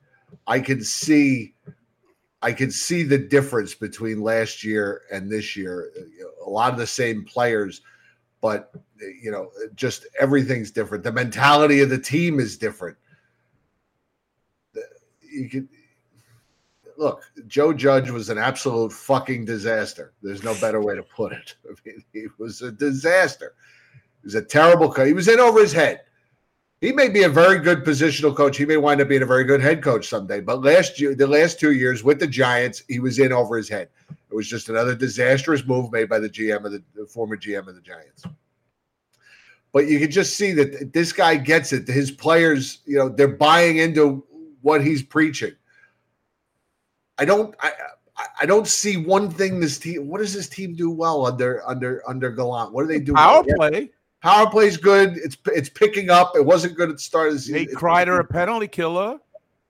I can see I can see the difference between last year and this year. A lot of the same players, but you know, just everything's different. The mentality of the team is different. You can look. Joe Judge was an absolute fucking disaster. There's no better way to put it. I mean, he was a disaster. He was a terrible coach. He was in over his head. He may be a very good positional coach. He may wind up being a very good head coach someday. But last year, the last two years with the Giants, he was in over his head. It was just another disastrous move made by the GM of the, the former GM of the Giants. But you can just see that this guy gets it. His players, you know, they're buying into what he's preaching. I don't. I, I- don't see one thing this team. What does this team do well under under under Gallant? What do they do? Power well? play. Power play's good. It's it's picking up. It wasn't good at the start of the season. It's- Kreider, a penalty killer.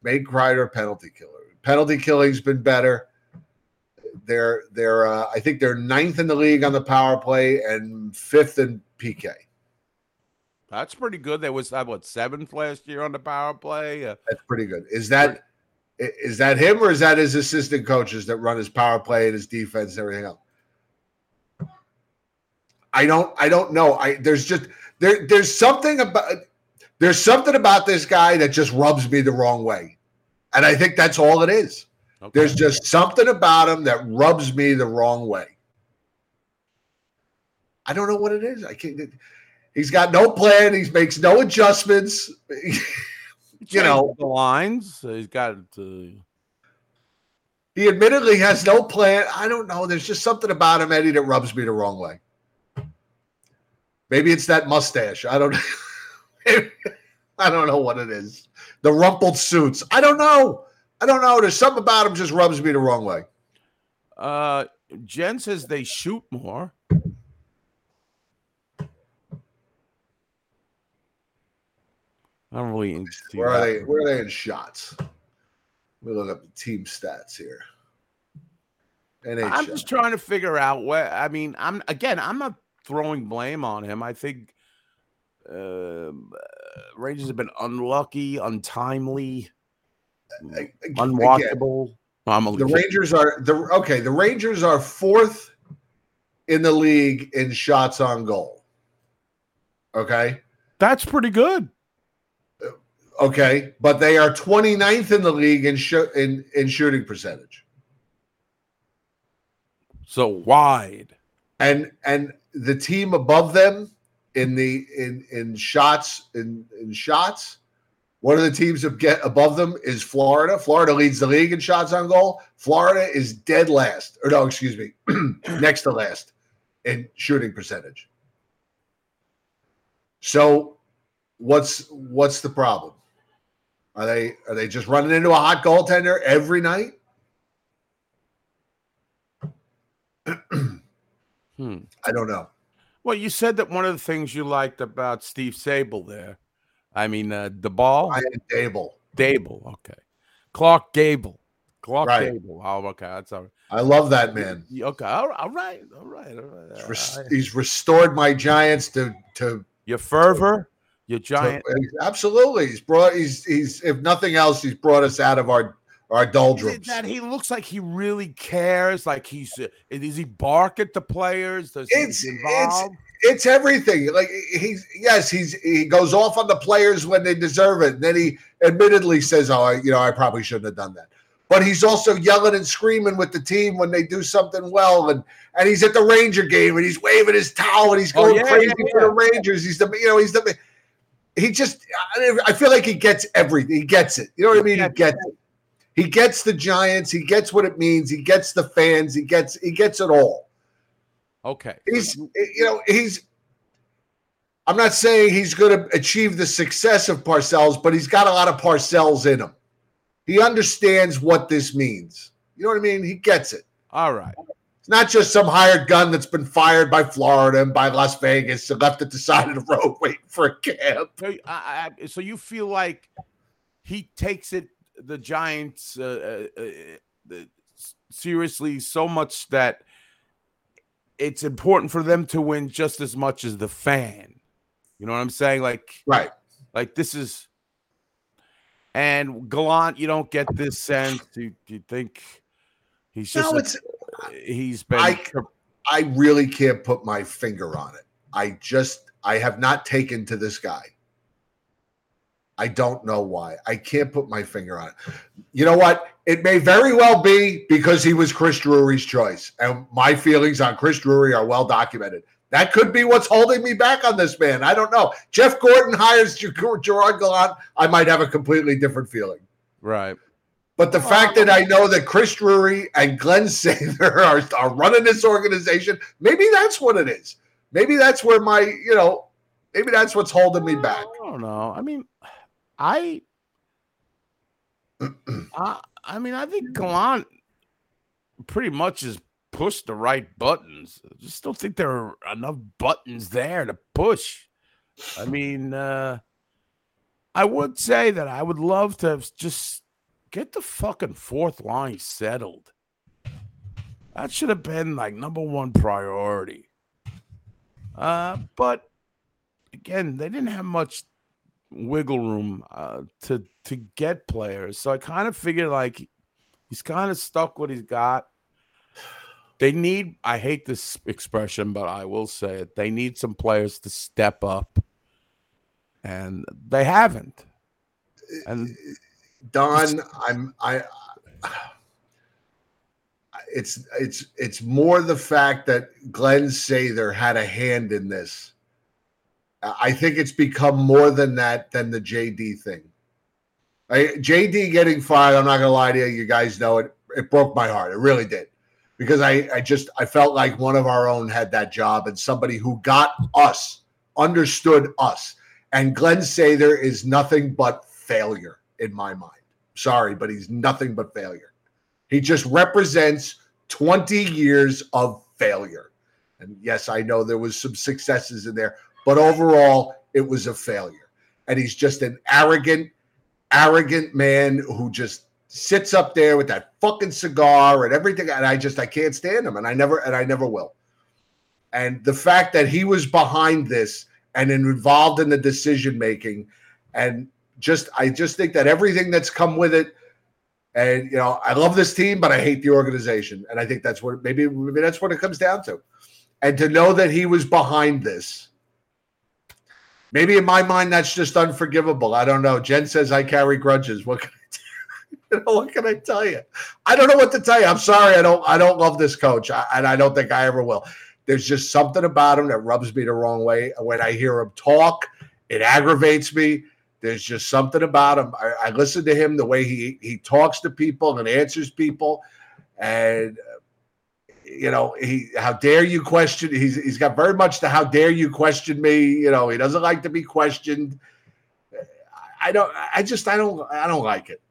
made Kreider a penalty killer. Penalty killing's been better. They're they're uh, I think they're ninth in the league on the power play and fifth in PK. That's pretty good. There was uh, what seventh last year on the power play. Uh, That's pretty good. Is that Is that him or is that his assistant coaches that run his power play and his defense and everything else? I don't I don't know. I there's just there there's something about there's something about this guy that just rubs me the wrong way. And I think that's all it is. There's just something about him that rubs me the wrong way. I don't know what it is. I can't he's got no plan, he makes no adjustments. you know, the lines. He's got. Uh, He admittedly has no plan. I don't know. There's just something about him, Eddie, that rubs me the wrong way. Maybe it's that mustache. I don't. I don't know what it is. The rumpled suits. I don't know. I don't know. There's something about him just rubs me the wrong way. uh, Jen says they shoot more. I don't really see Where are they? Where are they in shots? Let me look up the team stats here. NHL. I'm just trying to figure out what I mean, I'm again. I'm not throwing blame on him. I think um, uh, Rangers have been unlucky, untimely, unwatchable. I'm only the. Rangers are the okay. The Rangers are fourth in the league in shots on goal. Okay. That's pretty good. Okay, but they are 29th in the league in sh- in in shooting percentage. So wide. And and the team above them in the in in shots in in shots, one of the teams that get above them is Florida. Florida leads the league in shots on goal. Florida is dead last, or no, excuse me, next to last in shooting percentage. So, what's what's the problem? Are they are they just running into a hot goaltender every night? Hmm. I don't know. Well, you said that one of the things you liked about Steve Sable there. I mean, uh, the ball. Ryan Dable. Dable. Okay. Clark Gable. Clark Right. Gable. Oh, okay. That's all right. I love that man. Okay. All right. All right. All right. All right. He's res- he's restored my Giants to to your fervor, your giant. absolutely. He's brought. He's he's if nothing else, he's brought us out of our our doldrums. that he looks like he really cares. Like he's uh, does he bark at the players? Does he It's it's it's everything. Like he's yes, he's he goes off on the players when they deserve it. And then he admittedly says, "Oh, I, you know, I probably shouldn't have done that." But he's also yelling and screaming with the team when they do something well, and and he's at the Ranger game and he's waving his towel and he's Oh, going yeah, crazy yeah, for the. Rangers. He's the you know he's the he just I- I feel like he gets everything. He gets it. You know what I mean? He gets it. He gets the Giants. He gets what it means. He gets the fans. He gets he gets it all. Okay. He's you know he's. I'm not saying he's going to achieve the success of Parcells, but he's got a lot of Parcells in him. He understands what this means. You know what I mean? He gets it. All right. It's not just some hired gun that's been fired by Florida and by Las Vegas and left at the side of the road waiting for a cab. So, I, I, so you feel like he takes it the Giants uh, uh, uh, seriously so much that it's important for them to win just as much as the fan. You know what I'm saying? Like right. Like this is and Gallant, you don't get this sense. You you think he's just No, a- it's he's been I I really can't put my finger on it. I just I have not taken to this guy. I don't know why. I can't put my finger on it. You know what? It may very well be because he was Chris Drury's choice, and my feelings on Chris Drury are well documented. That could be what's holding me back on this man. I don't know. Jeff Gorton hires Gerard Gallant. I might have a completely different feeling. right. But the fact that I know that Chris Drury and Glenn Sather are, are running this organization, maybe that's what it is. Maybe that's where my, you know, maybe that's what's holding me back. I don't know. I mean, I, I, I mean, I think Gallant pretty much has pushed the right buttons. I just don't think there are enough buttons there to push. I mean, uh, I would say that I would love to have just get the fucking fourth line settled. That should have been like number one priority. Uh, but again, they didn't have much wiggle room uh, to to get players. So I kind of figured like he's kind of stuck what he's got. They need, I hate this expression, but I will say it. They need some players to step up. And they haven't. And Don, I'm I it's it's it's more the fact that Glenn Sather had a hand in this. I think it's become more than that than the JD thing. I, JD getting fired, I'm not gonna lie to you, you guys know it. It broke my heart. It really did. Because I, I just I felt like one of our own had that job and somebody who got us, understood us. And Glenn Sather is nothing but failure in my mind. Sorry, but he's nothing but failure. He just represents 20 years of failure. And yes, I know there was some successes in there, but overall it was a failure. And he's just an arrogant, arrogant man who just sits up there with that fucking cigar and everything. And I just I can't stand him. And I never and I never will. And the fact that he was behind this and involved in the decision making and just I just think that everything that's come with it and you know, I love this team, but I hate the organization. And I think that's what maybe maybe that's what it comes down to. And to know that he was behind this. Maybe in my mind that's just unforgivable. I don't know. Jen says I carry grudges. What can I you know, what can I tell you? I don't know what to tell you. I'm sorry. I don't I don't love this coach. I, and I don't think I ever will. There's just something about him that rubs me the wrong way. When I hear him talk, it aggravates me. There's just something about him. I, I listen to him the way he he talks to people and answers people, and you know he how dare you question? He's he's got very much the how dare you question me. You know he doesn't like to be questioned. I don't. I just I don't I don't like it.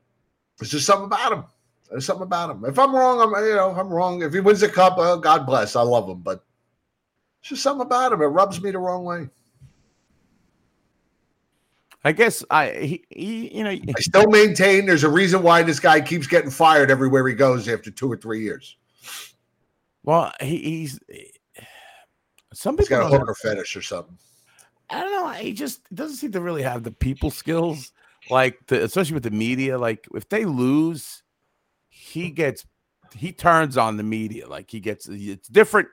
There's just something about him. There's something about him. If I'm wrong, I'm you know I'm wrong. If he wins a cup, well, God bless. I love him, but it's just something about him. It rubs me the wrong way. I guess I he, he you know I still maintain there's a reason why this guy keeps getting fired everywhere he goes after two or three years. Well, he, he's some He's people got a hooker fetish or something. I don't know. He just doesn't seem to really have the people skills, like the, especially with the media. Like if they lose, he gets he turns on the media. Like he gets it's different,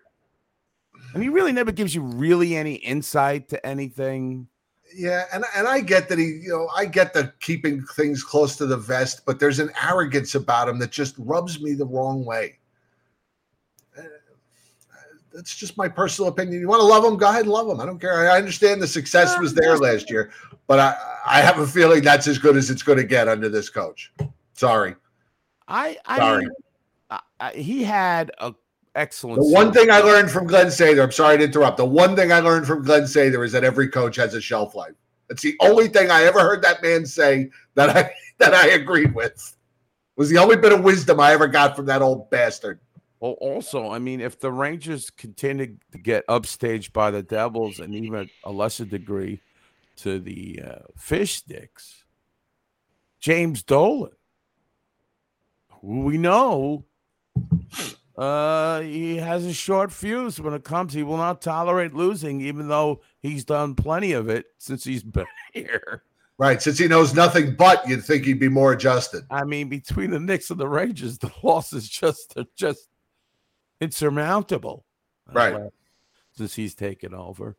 and he really never gives you really any insight to anything. Yeah, and and I get that he, you know, I get the keeping things close to the vest, but there's an arrogance about him that just rubs me the wrong way. Uh, That's just my personal opinion. You want to love him? Go ahead and love him. I don't care. I understand the success was there last year, but I, I have a feeling that's as good as it's going to get under this coach. Sorry. I I Sorry. mean, I, I, he had a excellent. The one thing I learned from Glenn Sather, I'm sorry to interrupt. The one thing I learned from Glenn Sather is that every coach has a shelf life. That's the only thing I ever heard that man say that I that I agreed with. Was the only bit of wisdom I ever got from that old bastard. Well, also, I mean, if the Rangers continue to get upstaged by the Devils and even a lesser degree to the uh, Fish Sticks, James Dolan, who we know uh, he has a short fuse when it comes. He will not tolerate losing, even though he's done plenty of it since he's been here. Right. Since he knows nothing but, you'd think he'd be more adjusted. I mean, between the Knicks and the Rangers, the losses just are just insurmountable. Right. uh, since he's taken over.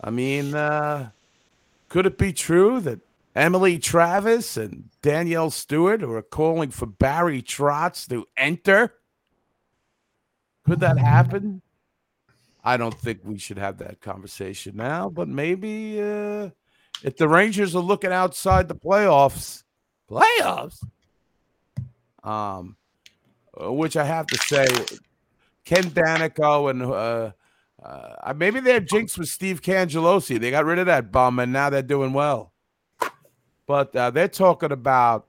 I mean, uh, could it be true that Emily Travis and Danielle Stewart who are calling for Barry Trotz to enter? Could that happen? I don't think we should have that conversation now, but maybe uh, if the Rangers are looking outside the playoffs, playoffs, um, uh, which I have to say, Ken Daneyko and uh, uh, maybe they had jinx with Steve Cangelosi. They got rid of that bum, and now they're doing well. But uh, they're talking about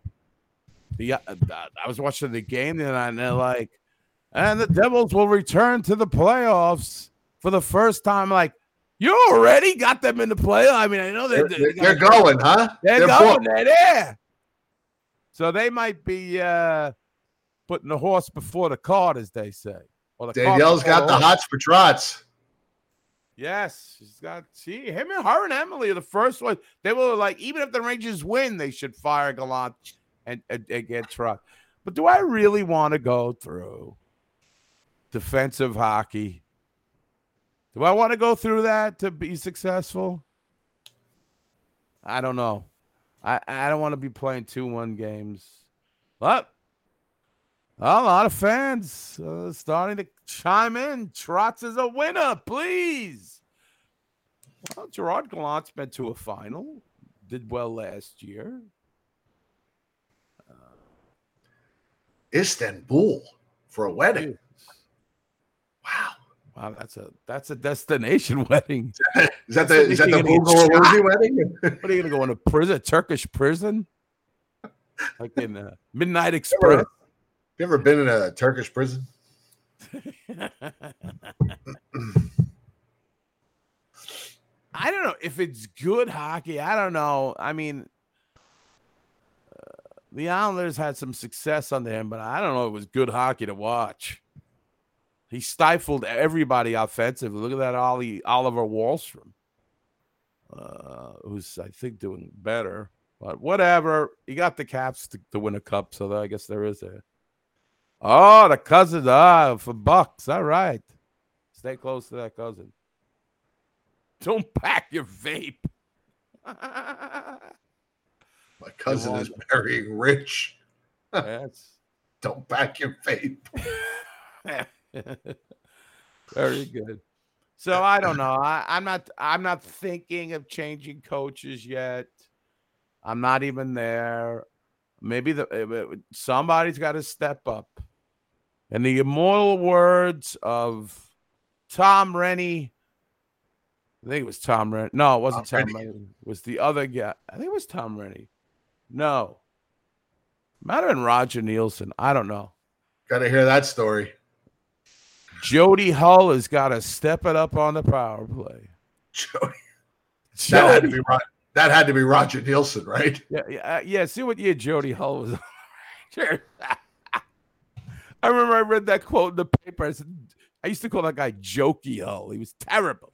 the. Uh, I was watching the game the other night, and they're like, and the Devils will return to the playoffs for the first time. Like, you already got them in the playoff. I mean, I know They're, they're, they're, they're going, huh? they're, They're going. They're there. So they might be uh, putting the horse before the cart, as they say. Or the Danielle's got the horse. hots for Trotz. Yes, she's got. See, him and her and Emily are the first one. They were like, even if the Rangers win, they should fire Gallant and, and, and get truck. But do I really want to go through defensive hockey? Do I want to go through that to be successful? I don't know. I, I don't want to be playing 2 1 games. But a lot of fans uh, starting to chime in. Trotz is a winner, please. Well, Gerard Gallant's been to a final, did well last year. Istanbul for a wedding. Wow, Wow, that's a that's a destination wedding. Is that the is that the Google wedding? What are you gonna go in a prison, Turkish prison? Like in uh, Midnight Express. You ever been in a Turkish prison? I don't know if it's good hockey. I don't know. I mean, uh, the Islanders had some success under him, but I don't know. If it was good hockey to watch. He stifled everybody offensively. Look at that Ollie Oliver Wahlstrom, uh, who's I think doing better. But whatever, he got the Caps to, to win a cup, so I guess there is a. Oh, the cousin ah, for Bucks. All right, stay close to that cousin. Don't pack your vape. My cousin is marrying rich. That's Don't back your vape. very good. So I don't know. I, I'm not. I'm not thinking of changing coaches yet. I'm not even there. Maybe the uh, somebody's got to step up. In the immortal words of Tom Renney, I think it was Tom Renney. No, it wasn't Tom Tom, Renney. It was the other guy. I think it was Tom Renney. No, might have been Roger Neilson. I don't know. Got to hear that story. Jody Hull has got to step it up on the power play. Jody. That had to be that had to be Roger Neilson, right? Yeah, yeah, uh, yeah. See what year Jody Hull was on Rangers. I remember I read that quote in the paper. I, said, I used to call that guy Jokey Hull. He was terrible.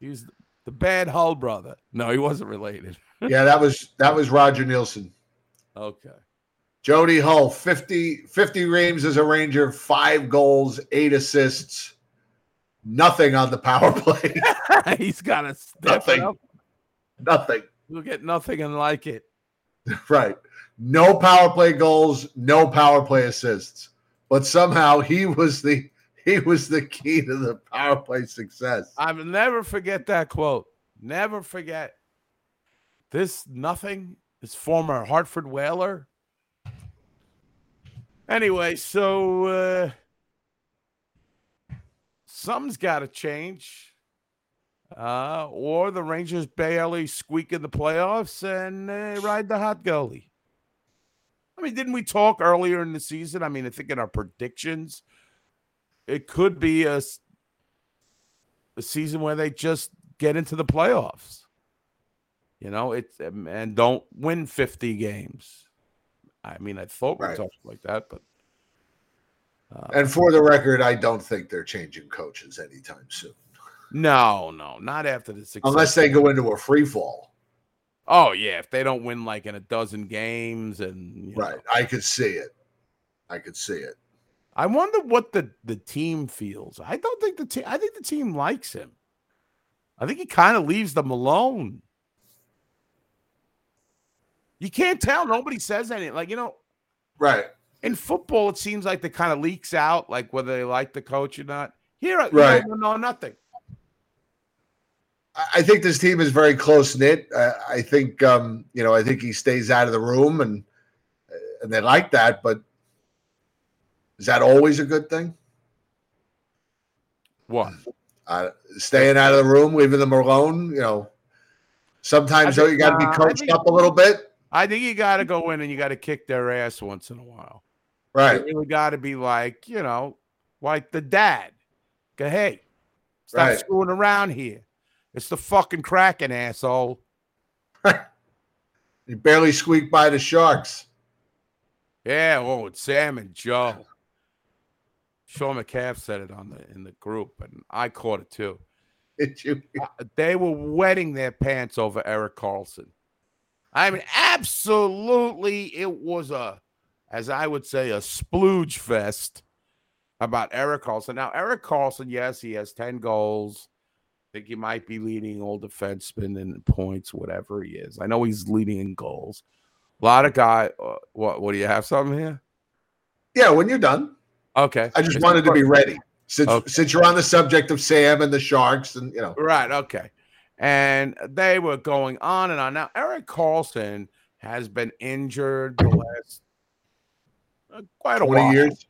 He was the bad Hull brother. No, he wasn't related. Yeah, that was that was Roger Neilson. Okay. Jody Hull, 50, 50 games as a Ranger, five goals, eight assists, nothing on the power play. He's got to step Nothing. nothing. We'll get nothing and like it. Right. No power play goals, no power play assists. But somehow he was the he was the key to the power play success. I will never forget that quote. Never forget. This nothing, is former Hartford Whaler. Anyway, so uh something's got to change. Uh, or the Rangers barely squeak in the playoffs and uh, ride the hot goalie. I mean, didn't we talk earlier in the season? I mean, I think in our predictions, it could be a season where they just get into the playoffs. You know, it um, and don't win 50 games. I mean, I thought we talked like that, but And for the record, I don't think they're changing coaches anytime soon. no, no, not after the success. Unless they go into a free fall. Oh yeah, if they don't win like in a dozen games, and you know. Right. I could see it. I could see it. I wonder what the the team feels. I don't think the team. I think the team likes him. I think he kind of leaves them alone. You can't tell. Nobody says anything. Like you know, Right. in football, it seems like it kind of leaks out, like whether they like the coach or not. Here, right. Right. no, no, nothing. I- I think this team is very close knit. Uh, I think um, you know. I think he stays out of the room, and uh, and they like that. But is that always a good thing? What? Uh, staying out of the room, leaving them alone. You know, sometimes though you got to be uh, coached think- up a little bit. I think you got to go in and you got to kick their ass once in a while. Right. You got to be like, you know, like the dad. Go, hey, stop Right. screwing around here. It's the fucking Kraken, asshole. You barely squeaked by the Sharks. Yeah, oh, it's Sam and Joe. Sean McCaff said it on the in the group, and I caught it too. Did you? Uh, They were wetting their pants over Erik Karlsson. I mean, absolutely, it was a, as I would say, a splooge fest about Erik Karlsson. Now, Erik Karlsson, yes, he has 10 goals. I think he might be leading all defensemen in points, whatever he is. I know he's leading in goals. A lot of guy. Uh, what? What do you have? Something here? Yeah, when you're done. Okay. I just It's wanted to be ready since Okay. since you're on the subject of Sam and the Sharks, and you know. Right. Okay. And they were going on and on. Now, Erik Karlsson has been injured the last uh, quite a 20 while. years?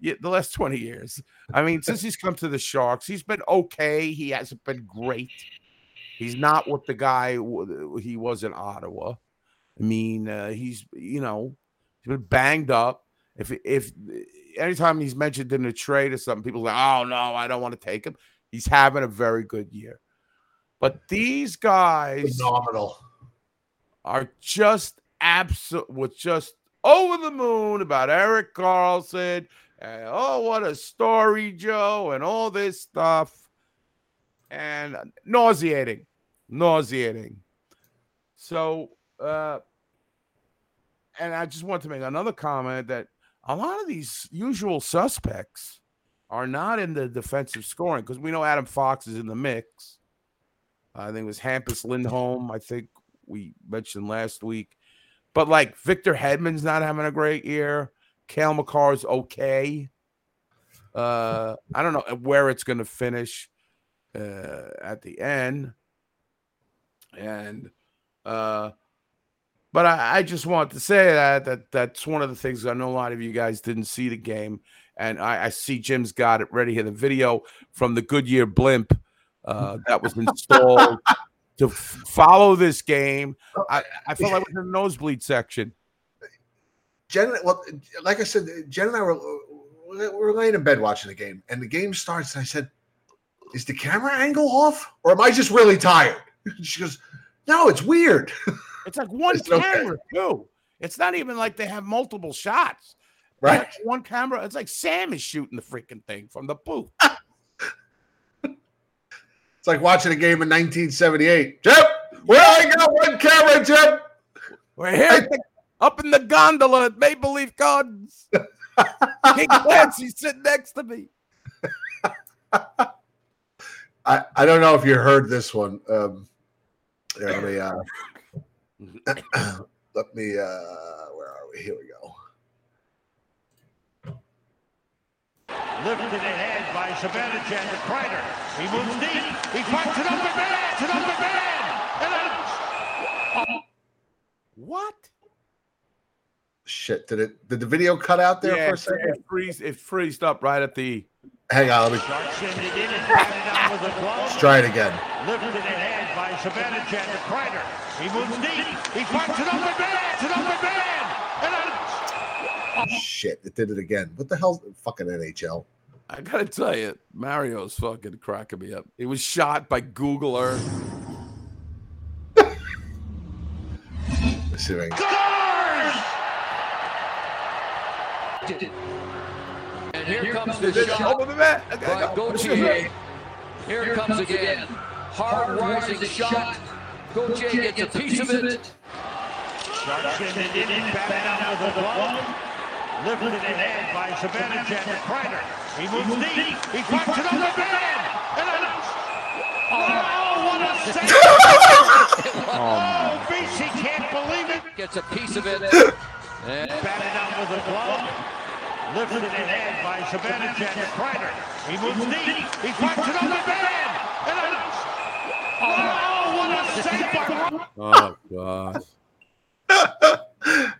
Yeah, the last 20 years. I mean, since he's come to the Sharks, he's been okay. He hasn't been great. He's not what the guy he was in Ottawa. I mean, uh, he's, you know, he's been banged up. If, if, anytime he's mentioned in a trade or something, people say, oh, no, I don't want to take him. He's having a very good year. But these guys Phenomenal. are just absolute was just over the moon about Erik Karlsson and oh what a story Joe and all this stuff and nauseating nauseating so uh and I just want to make another comment that a lot of these usual suspects are not in the defensive scoring because we know Adam Fox is in the mix. I think it was Hampus Lindholm. I think we mentioned last week. But like Victor Hedman's not having a great year. Cale Makar's okay. Uh, I don't know where it's going to finish uh, at the end. And uh, but I, I just want to say that that that's one of the things I know a lot of you guys didn't see the game, and I, I see Jim's got it ready here. The video from the Goodyear blimp uh, that was installed to f- follow this game. I, I felt like I was in the nosebleed section. Jen, well, like I said, Jen and I were we were laying in bed watching the game, and the game starts, and I said, "Is the camera angle off, or am I just really tired?" She goes, "No, it's weird." It's like one It's okay. camera too. It's not even like they have multiple shots. Right. like one camera. It's like Sam is shooting the freaking thing from the booth. It's like watching a game in 1978. Jim, where I got one camera, Jim. We're here at the- up in the gondola at Maple Leaf Gardens. King Clancy's sitting next to me. I, I don't know if you heard this one. Um, here, let me uh, let me uh, where are we? Here we go. Lifted ahead by Zibanejad to Kreider. He moves deep. He finds it on the man. It's on the man. And then What? Shit, did it? Did the video cut out there yeah, for a second? it freezed. It freezed up right at the. Hang on, let me Sharks send it in and batted out with a glove. let's try it again. Lifted ahead by Zibanejad to Kreider. He moves deep. He finds it on the man. It's on the man. And then Shit, it did it again. What the hell? Fucking NHL. I gotta tell you, Mario's fucking cracking me up. It was shot by Google Earth. Let's see if I can- And here comes the Over shot the net. Okay, by go. Gauthier. Here it comes again. Hard rising shot. Gauthier gets a piece of it. Sharks send it in and batted out with a glove. Lifted ahead by Zibanejad to Kreider. He moves deep. He finds it on the man. And then Oh, what a save! oh, BC can't believe it. Gets a piece of it. And Batted out with a glove. Lifted ahead by Zibanejad to Kreider. He moves deep. He finds it on the man. And then Oh, what a save by Oh god.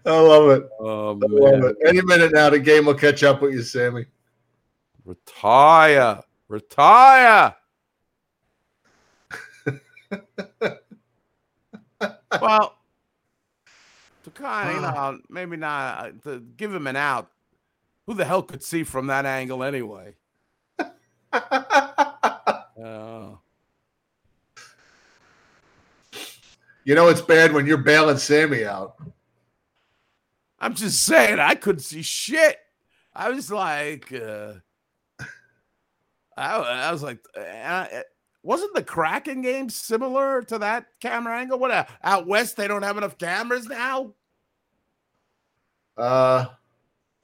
I love it. Oh I love man. it. Any minute now, the game will catch up with you, Sammy. Retire. Retire. well, to kind of, you know, maybe not uh, to give him an out. Who the hell could see from that angle anyway? Oh. You know it's bad when you're bailing Sammy out. I'm just saying, I couldn't see shit. I was like, uh, I, I was like, uh, wasn't the Kraken game similar to that camera angle? What uh, out west they don't have enough cameras now? Uh,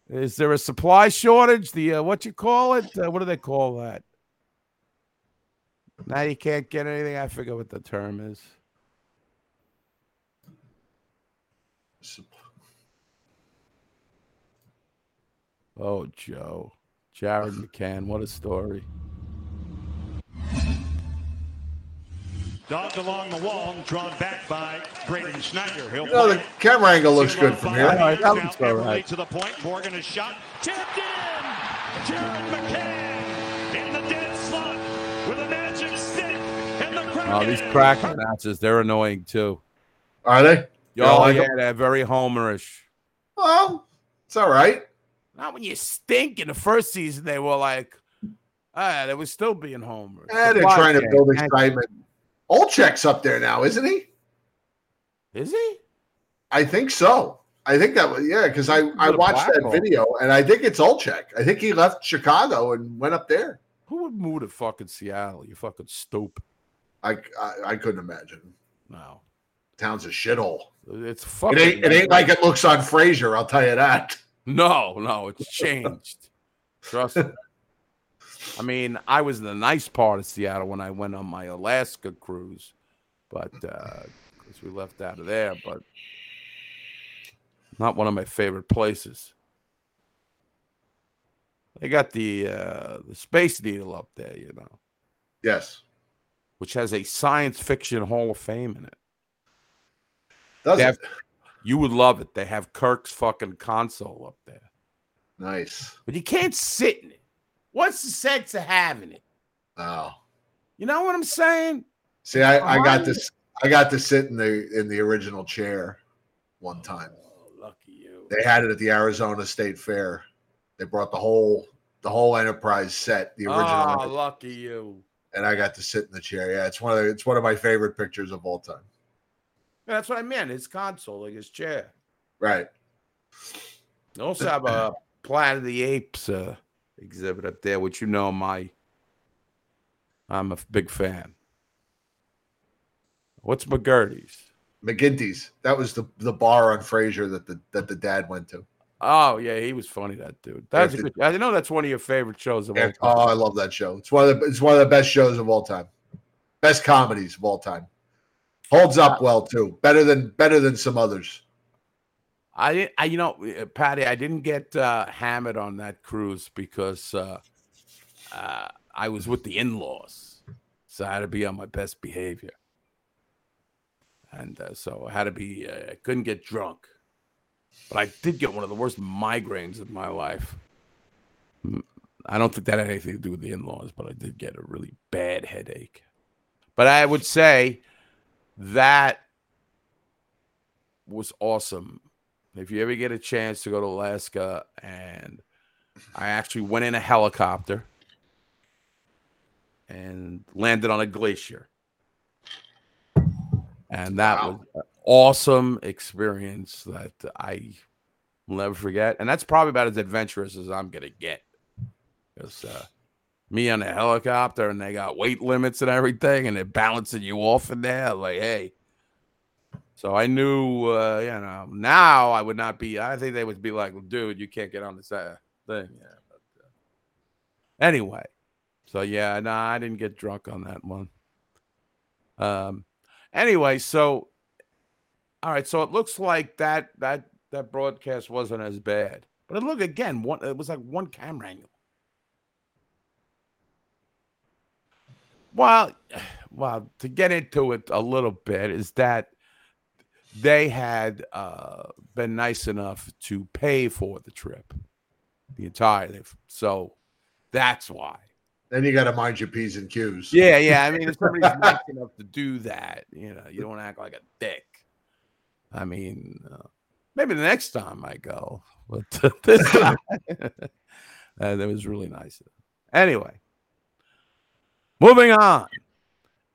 Is there a supply shortage? The uh, what you call it? Uh, what do they call that? Now you can't get anything. I forget what the term is. Oh, Joe, Jared McCann, what a story! Dogged along the wall, drawn back by Braden Schneider. He'll you know, the camera angle looks good from here. All right, that looks Now right. to the point. Morgan is shot. Tipped in. Jared McCann in the dead slot with a magic stick. And the Oh, these Kraken matches, they're annoying too. Are they? You don't Oh, like yeah, 'em? they're very homerish. Well, it's all right. Not when you stink. In the first season, they were like, ah, they were still being homers. Eh, they're trying to build excitement. Olczyk's up there now, isn't he? Is he? I think so. I think that was yeah, because I I watched that hole. video and I think it's Olchek. I think he left Chicago and went up there. Who would move to fucking Seattle? You fucking stupid. I I, I couldn't imagine. No, Town's a shithole. it's It fucking. ain't it ain't like it looks on Frasier. I'll tell you that. No, no, it's changed. Trust me. I mean, I was in the nice part of Seattle when I went on my Alaska cruise, but because we left out of there, but not one of my favorite places. They got the uh, the Space Needle up there, you know, Yes. which has a science fiction Hall of Fame in it. Does They it? you would love it. They have Kirk's fucking console up there. Nice. but you can't sit in it. What's the sense of having it? Oh. You know what I'm saying? See, I, I got this I got to sit in the in the original chair one time. Oh, lucky you. They had it at the Arizona State Fair. They brought the whole the whole Enterprise set, the original, Oh, lucky you. and I got to sit in the chair. Yeah, it's one of the, it's one of my favorite pictures of all time. Yeah, that's what I meant. His console, like his chair. Right. They also have a Planet of the Apes uh, exhibit up there, which you know my. I'm a big fan. What's McGurdy's? McGinty's. That was the the bar on Frasier that the that the dad went to. Oh yeah, he was funny. That dude. That's a After- good. I know that's one of your favorite shows of all time. oh, I love that show. It's one of the it's one of the best shows of all time. Best comedies of all time. Holds up uh, well too. Better than better than some others. I. I you know, uh, Patty, I didn't get uh, hammered on that cruise because uh, uh, I was with the in-laws, so I had to be on my best behavior, and uh, so I had to be. Uh, I couldn't get drunk, but I did get one of the worst migraines of my life. Mm, I don't think that had anything to do with the in-laws, but I did get a really bad headache. But I would say that was awesome. If you ever get a chance to go to Alaska, and I actually went in a helicopter and landed on a glacier, and that was an awesome experience that I will never forget. And that's probably about as adventurous as I'm gonna get. Because uh, me on a helicopter, and they got weight limits and everything, and they're balancing you off in there. Like, hey, so I knew, uh, you know, now I would not be. I think they would be like, "Dude, you can't get on this uh, thing." Yeah. But, uh, anyway, so yeah, no, I didn't get drunk on that one. Um. Anyway, so all right, so it looks like that that that broadcast wasn't as bad, but it look again. One, it was like one camera angle. Well, well, to get into it a little bit is that they had uh, been nice enough to pay for the trip, the entire. So that's why. Then you got to mind your p's and q's. Yeah, yeah. I mean, if somebody's nice enough to do that, you know, you don't act like a dick. I mean, uh, maybe the next time I go, but this time, uh, that was really nice. Anyway, moving on.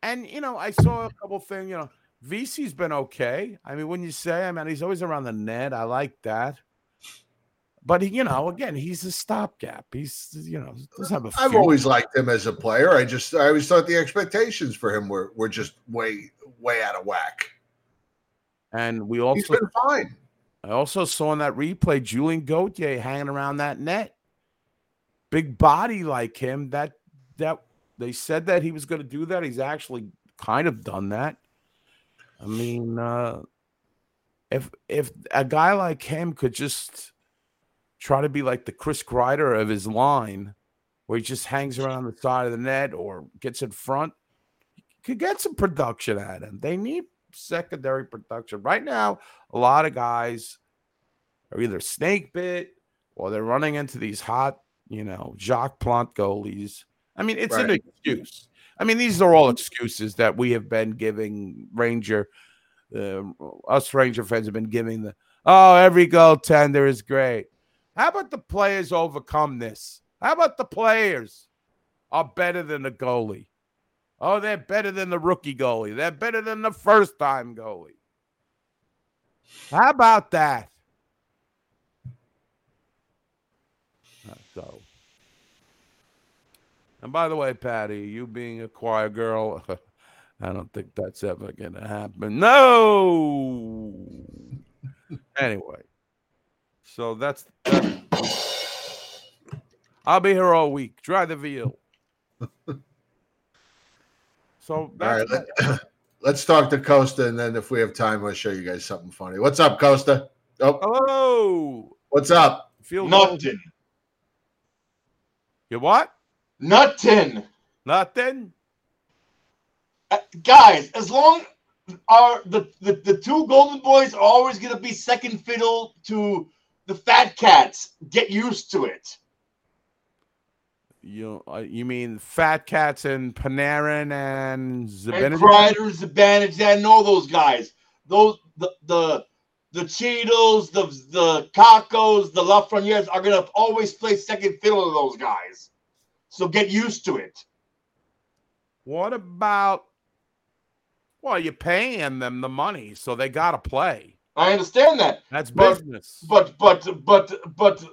And you know, I saw a couple things. You know, VC's been okay. I mean, when you say, I mean, he's always around the net. I like that. But he, you know, again, he's a stopgap. He's you know doesn't have a. I've future. always liked him as a player. I just I always thought the expectations for him were were just way way out of whack. And we also He's been fine. I also saw in that replay Julien Gauthier hanging around that net. Big body like him. That that they said that he was going to do that. He's actually kind of done that. I mean, uh if if a guy like him could just try to be like the Chris Kreider of his line, where he just hangs around the side of the net or gets in front, could get some production at him. They need secondary production. Right now, a lot of guys are either snake bit or they're running into these hot, you know, Jacques Plante goalies. I mean, it's an excuse. I mean, these are all excuses that we have been giving Ranger, uh, us Ranger fans have been giving the, oh, every goaltender is great. How about the players overcome this? How about the players are better than the goalie? Oh, they're better than the rookie goalie. They're better than the first time goalie. How about that? Uh, So, and by the way, Patty, you being a choir girl, I don't think that's ever going to happen. No. anyway, so that's, that's I'll be here all week. Dry the veal. So All that's right, let, let's talk to Costa, and then if we have time, we'll show you guys something funny. What's up, Costa? Oh, hello. What's up? Feel Nothing. You what? Nothing. Nothing. Uh, guys, as long are the, the the two golden boys are always gonna be second fiddle to the fat cats. Get used to it. You uh, you mean Fat Cats and Panarin and And Zibanejad? Kreider, Zibanejad, and all those guys. Those the the the Cheetos, the the Kakkos, the Lafrenières are gonna always play second fiddle to those guys. So get used to it. What about? Well, you're paying them the money, so they got to play. I understand that. That's business. But but but but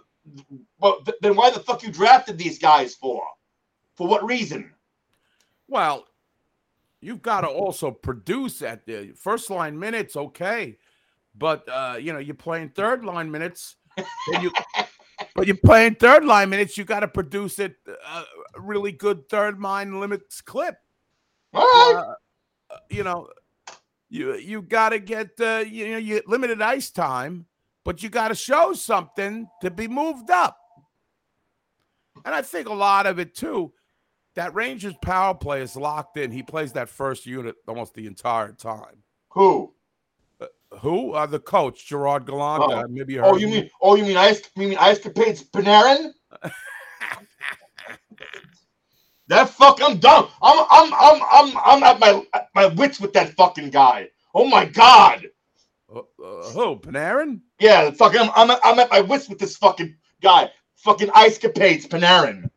but th- then why the fuck you drafted these guys for? For what reason? Well, you've got to also produce at the first line minutes, okay, but uh, you know you're playing third line minutes, and you, but you're playing third line minutes. You got to produce it uh, a really good third line limits clip. All right. Uh, you know, you you got to get uh, you know you limited ice time, but you got to show something to be moved up. And I think a lot of it too. That Rangers power play is locked in. He plays that first unit almost the entire time. Who? Uh, who? Uh, the coach, Gerard Gallant. Oh. Maybe you Oh, you of mean oh you mean ice you mean ice capades Panarin? that fuck I'm done. I'm I'm I'm I'm I'm at my at my wits with that fucking guy. Oh my god. Uh, uh, who? Panarin? Yeah, fucking I'm I'm at, I'm at my wits with this fucking guy. Fucking ice capades Panarin.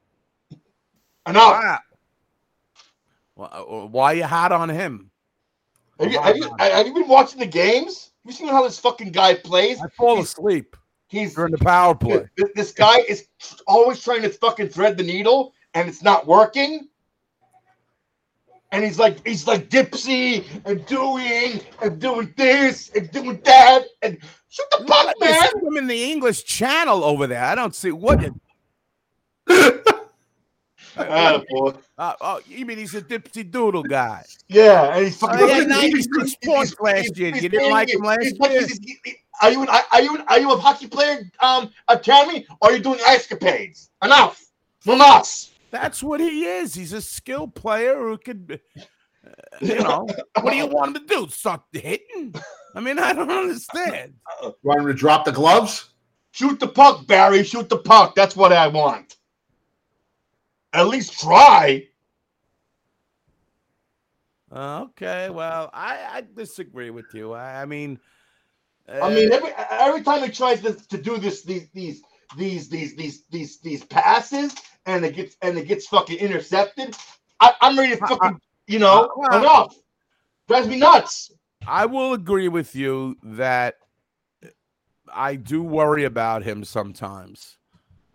Enough. Wow. Well, uh, why you hot on him? Have you, have, you, have you been watching the games? You seen how this fucking guy plays? I fall asleep. He's during the power play. This, this guy is always trying to fucking thread the needle, and it's not working. And he's like, he's like Dipsy and doing and doing this and doing that and shoot the They man. him in the English Channel over there. I don't see what. Attaboy. Uh, oh, you mean he's a dipsy doodle guy? Yeah, and he's Oh, fucking. he had he's- he's- points he's- last year. You didn't like him last year? he's- Are you an are you are you a hockey player um academy or are you doing escapades? Enough from us. That's what he is. He's a skill player who could, uh, you know, what do you want him to do? Start hitting? I mean, I don't understand. Want him to drop the gloves? Shoot the puck, Barry. Shoot the puck. That's what I want. At least try. Uh, okay, well, I, I disagree with you. I, I mean, I mean, uh, every every time he tries to, to do this, these these these these these these these passes, and it gets and it gets fucking intercepted. I, I'm ready to uh, uh, fucking you know well- enough. Drives me nuts. I will agree with you that I do worry about him sometimes.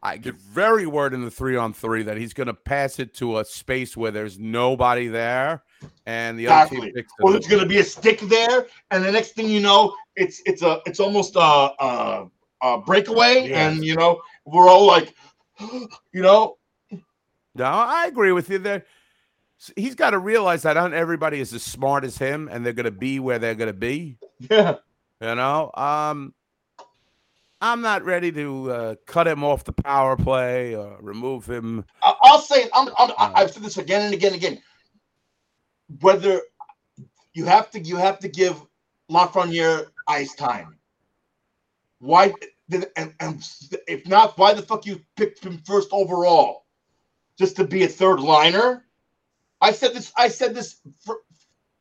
I get very worried in the three on three that he's going to pass it to a space where there's nobody there, and the other team Exactly. picks it Or there's gonna be a stick there, and the next thing you know, it's it's a it's almost a a, a breakaway, Yes. and you know we're all like, you know, No, I agree with you there. He's got to realize that not everybody is as smart as him, and they're going to be where they're going to be. yeah. You know, um, I'm not ready to uh, cut him off the power play or remove him. I- I'll say it. I'm, I'm, I- I've said this again and again and again. Whether you have to, you have to give Lafreniere ice time. Why? did- And, and if not, why the fuck you picked him first overall? Just to be a third liner? I said this. I said this for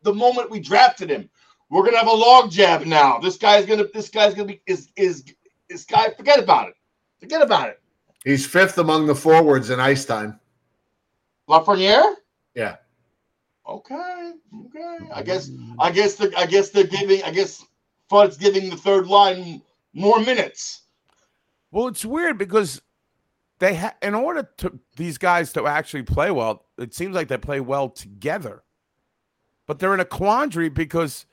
the moment we drafted him. We're gonna have a log jab now. This guy's gonna. This guy's gonna be. Is is this guy? Forget about it. Forget about it. He's fifth among the forwards in ice time. Lafreniere. Yeah. Okay, okay. I guess I guess the I guess they're giving I guess Fudd's giving the third line more minutes. Well, it's weird because they ha- in order to these guys to actually play well, it seems like they play well together. But they're in a quandary because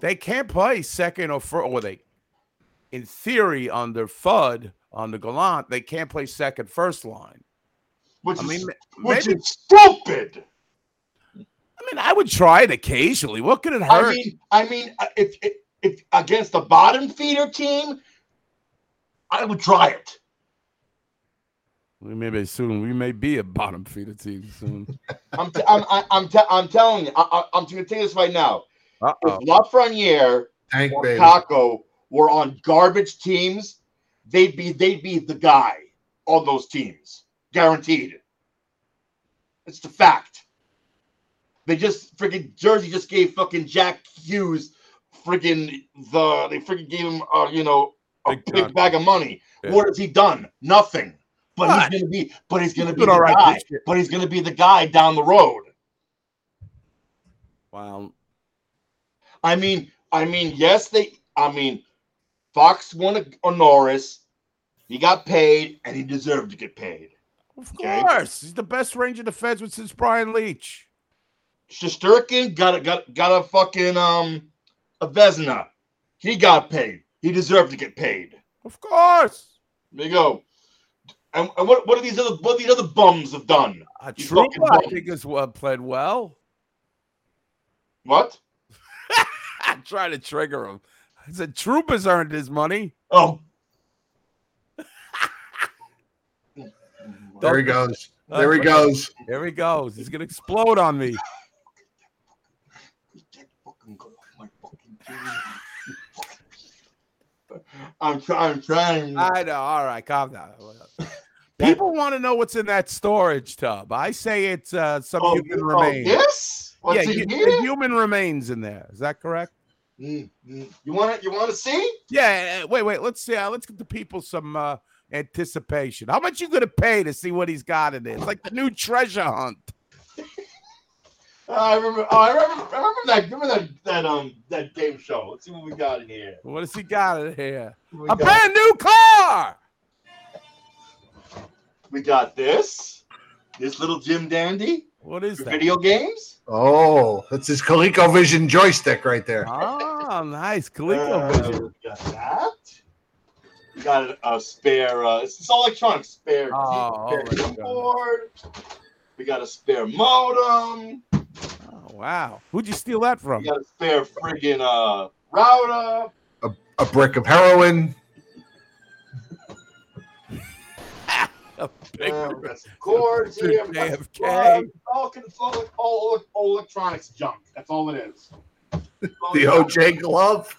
they can't play second or first, or they, in theory, under Fudd, under Gallant, they can't play second, first line. Which I is which maybe- is stupid. I mean, I would try it occasionally. What could it hurt? I mean, I mean, uh, if, if if against a bottom feeder team, I would try it. we may be soon. We may be a bottom feeder team soon. I'm t- I'm I- I'm, t- I'm telling you, I, I, I'm going to tell you this right now. Uh-oh. If Lafreniere Tank or baby. Kakko were on garbage teams, they'd be they'd be the guy on those teams, guaranteed. It's the fact. They just freaking Jersey just gave fucking Jack Hughes freaking the they freaking gave him uh, you know a Big big, bag of money. Yeah. What has he done? Nothing. But What? he's gonna be but he's gonna He's be the all right guy. But he's gonna be the guy down the road. Wow. I mean, I mean, yes, they. I mean, Fox won a, Norris. He got paid, and he deserved to get paid. Of Okay. course, he's the best Ranger defenseman since Brian Leetch. Shesterkin got a got got a fucking um a Vezina. He got paid. He deserved to get paid. Of course. There you go. And, and what what are these other what these other bums have done? Uh, I think has uh, played well. What? I'm trying to trigger him. I said Troop has earned his money. Oh, There he goes. There he goes. There he goes. He's gonna explode on me. I'm trying. I'm trying. I know. All right, calm down. People want to know what's in that storage tub. I say it's uh, some Oh, human oh, remains. Yes. What's yeah, hu- human remains in there. Is that correct? Mm, mm. You want to? You want to see? Yeah. uh, Wait, wait. Let's see. Uh, let's get the people some uh, anticipation. How much you gonna pay to see what he's got in there? It's like the new treasure hunt. I remember. Oh, I remember. I remember that. Remember that. That um. That game show. Let's see what we got in here. What has he got in here? We A got- brand new car. We got this. This little Jim Dandy What is that? video games. Oh, that's his ColecoVision joystick right there. Oh, nice. Uh, ColecoVision. we got that. We got a, a spare. Uh, it's, it's all electronic. Spare, Oh, spare oh my God. keyboard. We got a spare modem. Oh, wow. Who'd you steal that from? We got a spare friggin' uh, router. A, a brick of heroin. A big Uh, we got some cords here. we got some JFK. plugs, All, con- all, all, all electronics junk. That's all it is. That's all The. OJ glove.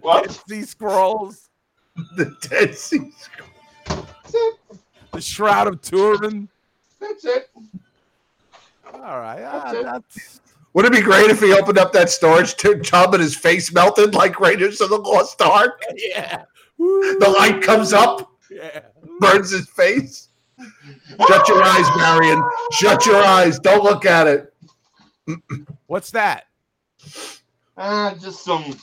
What? Dead Sea Scrolls. The Dead Sea. That's it. The Shroud of Turin. That's it. All right. ah, That's it. that's Would it be great if he opened up that storage t- tub and his face melted like Raiders of the Lost Ark? yeah. The light comes up, Yeah. burns his face. Shut your eyes, Marion. Shut your eyes. Don't look at it. What's that? Uh, just some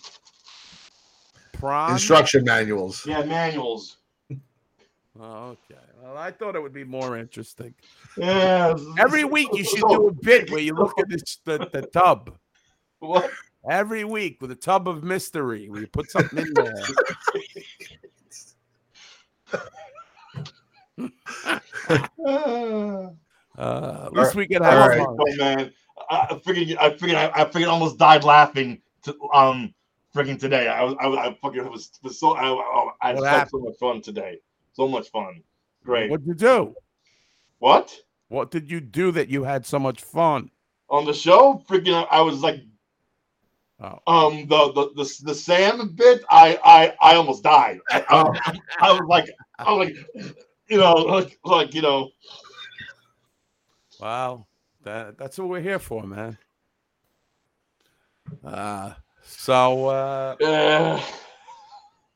Prawn? Instruction manuals. Yeah, manuals. Oh, okay. Well, I thought it would be more interesting. Yeah. Every week you should do a bit where you look at this, the, the tub. What? Every week with a tub of mystery where you put something in there. Uh, at least we can have right, fun. oh, man. I figured, I figured, I, I figured, I almost died laughing. To, um, freaking today, I was, I, was- I fucking was, was so, I, I, had so much fun today. So much fun. Great. What'd you do? What What did you do that you had so much fun? on the show? Freaking, I, I was like, Oh. um, the the the, the Sam bit. I, I, I almost died. I, I, I was like, I was like, you know, like, like you know. Wow, that that's what we're here for, man. Uh so uh Uh,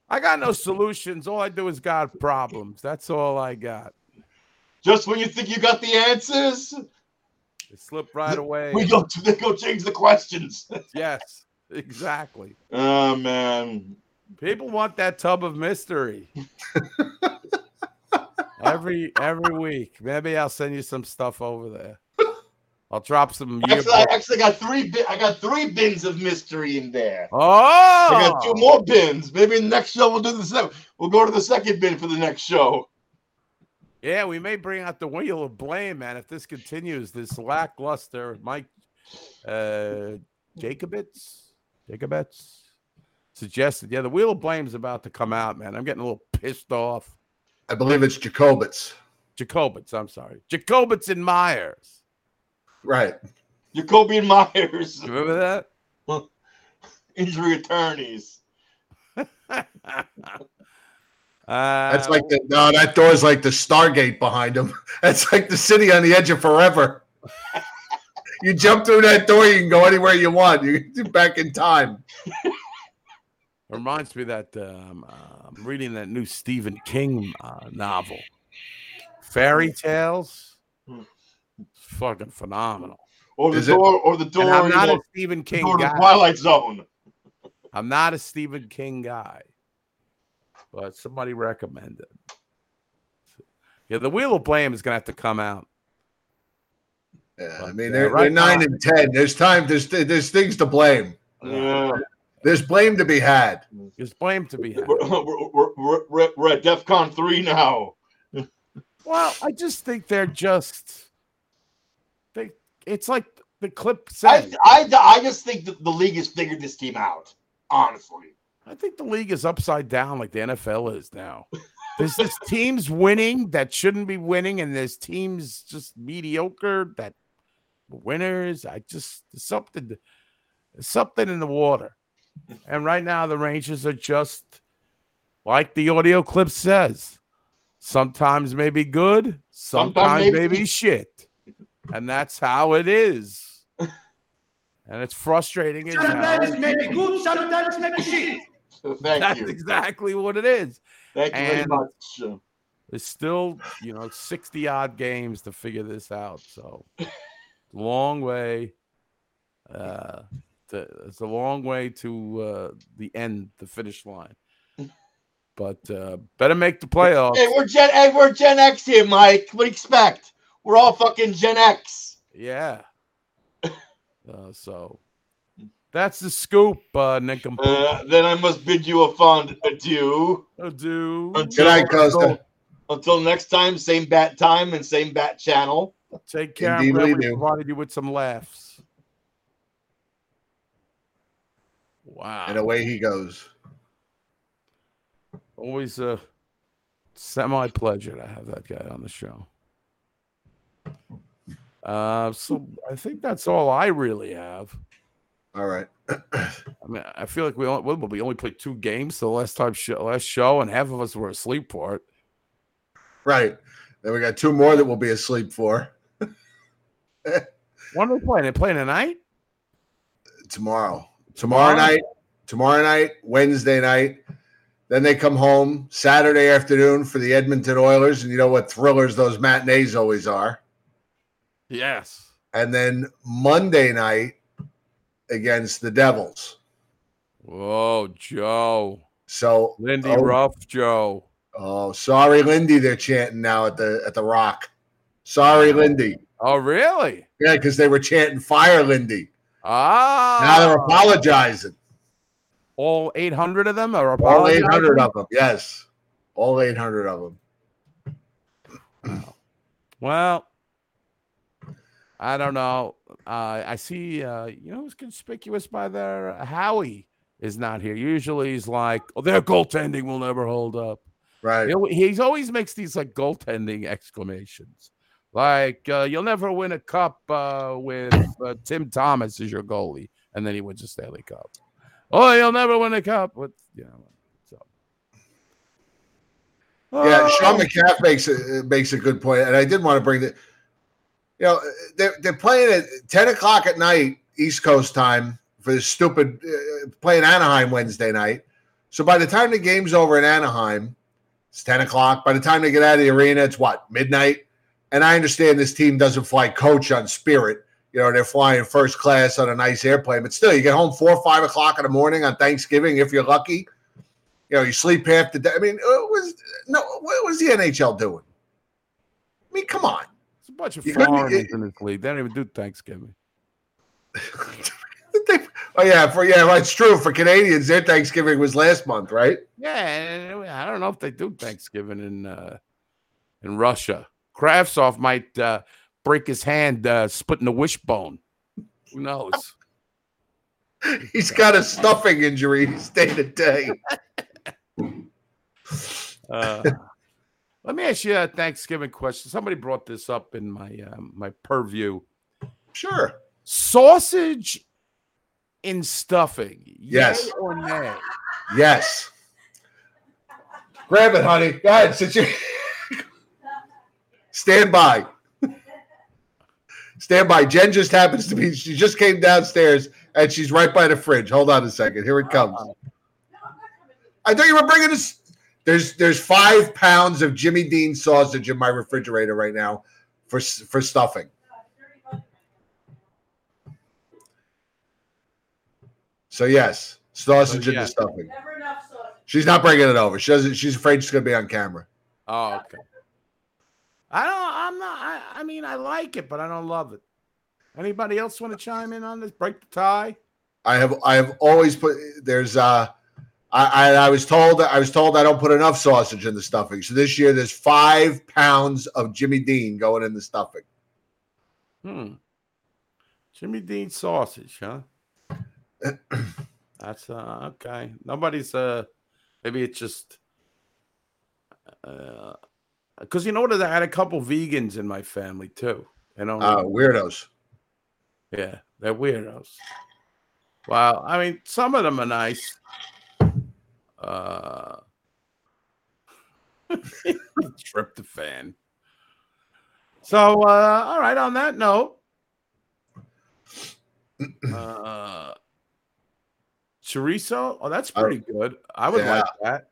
I got no solutions. All I do is got problems. That's all I got. just when you think you got the answers, It slipped right away. we go to they go change the questions. Yes, exactly. Oh man. People want that tub of mystery. every every week. Maybe I'll send you some stuff over there. I'll drop some Actually, I actually got three. Bi- I got three bins of mystery in there. Oh, I got two more bins. Maybe the next show we'll do the second. We'll go to the second bin for the next show. Yeah, we may bring out the wheel of blame, man. If this continues, this lackluster Mike uh Jacobitz, Jacobitz suggested. Yeah, the wheel of blame's about to come out, man. I'm getting a little pissed off. I believe it's Jacobitz. Jacobitz, I'm sorry. Jacobitz and Myers. Right. Jacoby and Myers, You remember that? Well, injury attorneys. Uh, That's like the no, that door's like the Stargate behind him. That's like the city on the edge of forever. you jump through that door, you can go anywhere you want. You're back in time. reminds me that um, uh, I'm reading that new Stephen King uh, novel, Fairy Tales. It's fucking phenomenal. Or the Is it- door, or the door. And I'm not know, a Stephen King door guy. Twilight Zone. I'm not a Stephen King guy, but somebody recommended. Yeah, the Wheel of Blame is gonna have to come out. Yeah, I But, mean, uh, they're, right they're nine now- and ten. There's time. There's there's things to blame. Yeah. There's blame to be had. There's blame to be had. We're, we're, we're, we're, we're at DEFCON three now. Well, I just think they're just they. It's like the clip I, said. I, I just think that the league has figured this team out. Honestly, I think the league is upside down like the NFL is now. There's this teams winning that shouldn't be winning, and there's teams just mediocre that winners. I just something something in the water. And right now the Rangers are just like the audio clip says. Sometimes maybe good, sometimes, maybe- maybe shit. And that's how it is. And it's frustrating as hell. Sometimes maybe good, sometimes maybe shit. thank That's you, exactly what it is. thank you very much. There's still, you know, 60 odd games to figure this out. So long way. Uh to, it's a long way to uh the end, the finish line. But uh better make the playoffs. Hey, we're Gen, hey, we're Gen X here, Mike. What do you expect? We're all fucking Gen X. Yeah. Uh, so that's the scoop, uh nincompoop. Uh, then I must bid you a fond adieu. Adieu. Until, Good night, Costa. until, until next time, same bat time and same bat channel. Take care. Indeed I'm glad we we do. provided you with some laughs. Wow. And away he goes. Always a semi pleasure to have that guy on the show. Uh, so I think that's all I really have. All right. I mean, I feel like we only, well, we only played two games the last time show, last show, and half of us were asleep for it. Right. Then we got two more that we'll be asleep for When are they playing? They playing tonight? tomorrow. Tomorrow Tomorrow? night. Tomorrow night. Wednesday night. Then they come home Saturday afternoon for the Edmonton Oilers, and you know what thrillers those matinees always are. Yes. And then Monday night against the Devils. Whoa, Joe. So Lindy oh, Ruff, Joe. Oh, sorry, Lindy. They're chanting now at the at the Rock. Sorry, Lindy. Oh, really? Yeah, because they were chanting "Fire, Lindy." Ah. Now they're apologizing. All 800 of them are apologizing. All eight hundred of them. Yes, all eight hundred of them. Well, I don't know. Uh, I see, uh, you know, who's conspicuous by there? Howie is not here. Usually he's like, oh, their goaltending will never hold up. Right. He'll, he's always makes these like goaltending exclamations. Like, uh, you'll never win a cup uh, with uh, Tim Thomas as your goalie. And then he wins a Stanley Cup. Oh, you'll never win a cup with, you know, so. Yeah, Sean Oh. McCaff makes a makes a good point, and I did want to bring the. You know, they're they're playing at ten o'clock at night East Coast time for this stupid uh, playing Anaheim Wednesday night. So by the time the game's over in Anaheim, it's ten o'clock. By the time they get out of the arena, it's what midnight. And I understand this team doesn't fly coach on Spirit. You know, they're flying first class on a nice airplane, but still, you get home four or five o'clock in the morning on Thanksgiving if you're lucky. You know, you sleep half the day. I mean, what was no? What was the NHL doing? I mean, come on. It's a bunch of You foreigners in this league. They don't even do Thanksgiving. Oh yeah, for yeah, well, it's true. For Canadians, their Thanksgiving was last month, right? Yeah, I don't know if they do Thanksgiving in uh, in Russia. Kravtsov might uh, break his hand uh, splitting the wishbone. Who knows? He's got a stuffing injury. He's day to day. Let me ask you a Thanksgiving question. Somebody brought this up in my uh, my purview. Sure. Sausage in stuffing. Yes. or nay? Yes. Grab it, honey. Go ahead. Sit your... Stand by. Stand by. Jen just happens to be. She just came downstairs and she's right by the fridge. Hold on a second. Here it comes. I thought you were bringing this. There's there's five pounds of Jimmy Dean sausage in my refrigerator right now for for stuffing. So yes, sausage So, in yeah. the stuffing. She's not bringing it over. She doesn't. She's afraid she's going to be on camera. Oh, okay. I don't. I'm not. I, I mean, I like it, but I don't love it. Anybody else want to chime in on this? Break the tie. I have I have always put there's uh I, I I was told I was told I don't put enough sausage in the stuffing. So this year there's five pounds of Jimmy Dean going in the stuffing. Hmm. Jimmy Dean sausage, huh? That's uh okay. Nobody's uh maybe it's just uh because you know what I had a couple vegans in my family too. You know Uh, weirdos. Yeah, they're weirdos. Wow, I mean some of them are nice. Uh tryptophan. So uh all right, on that note. Uh chorizo. Oh, that's pretty good. I would like that.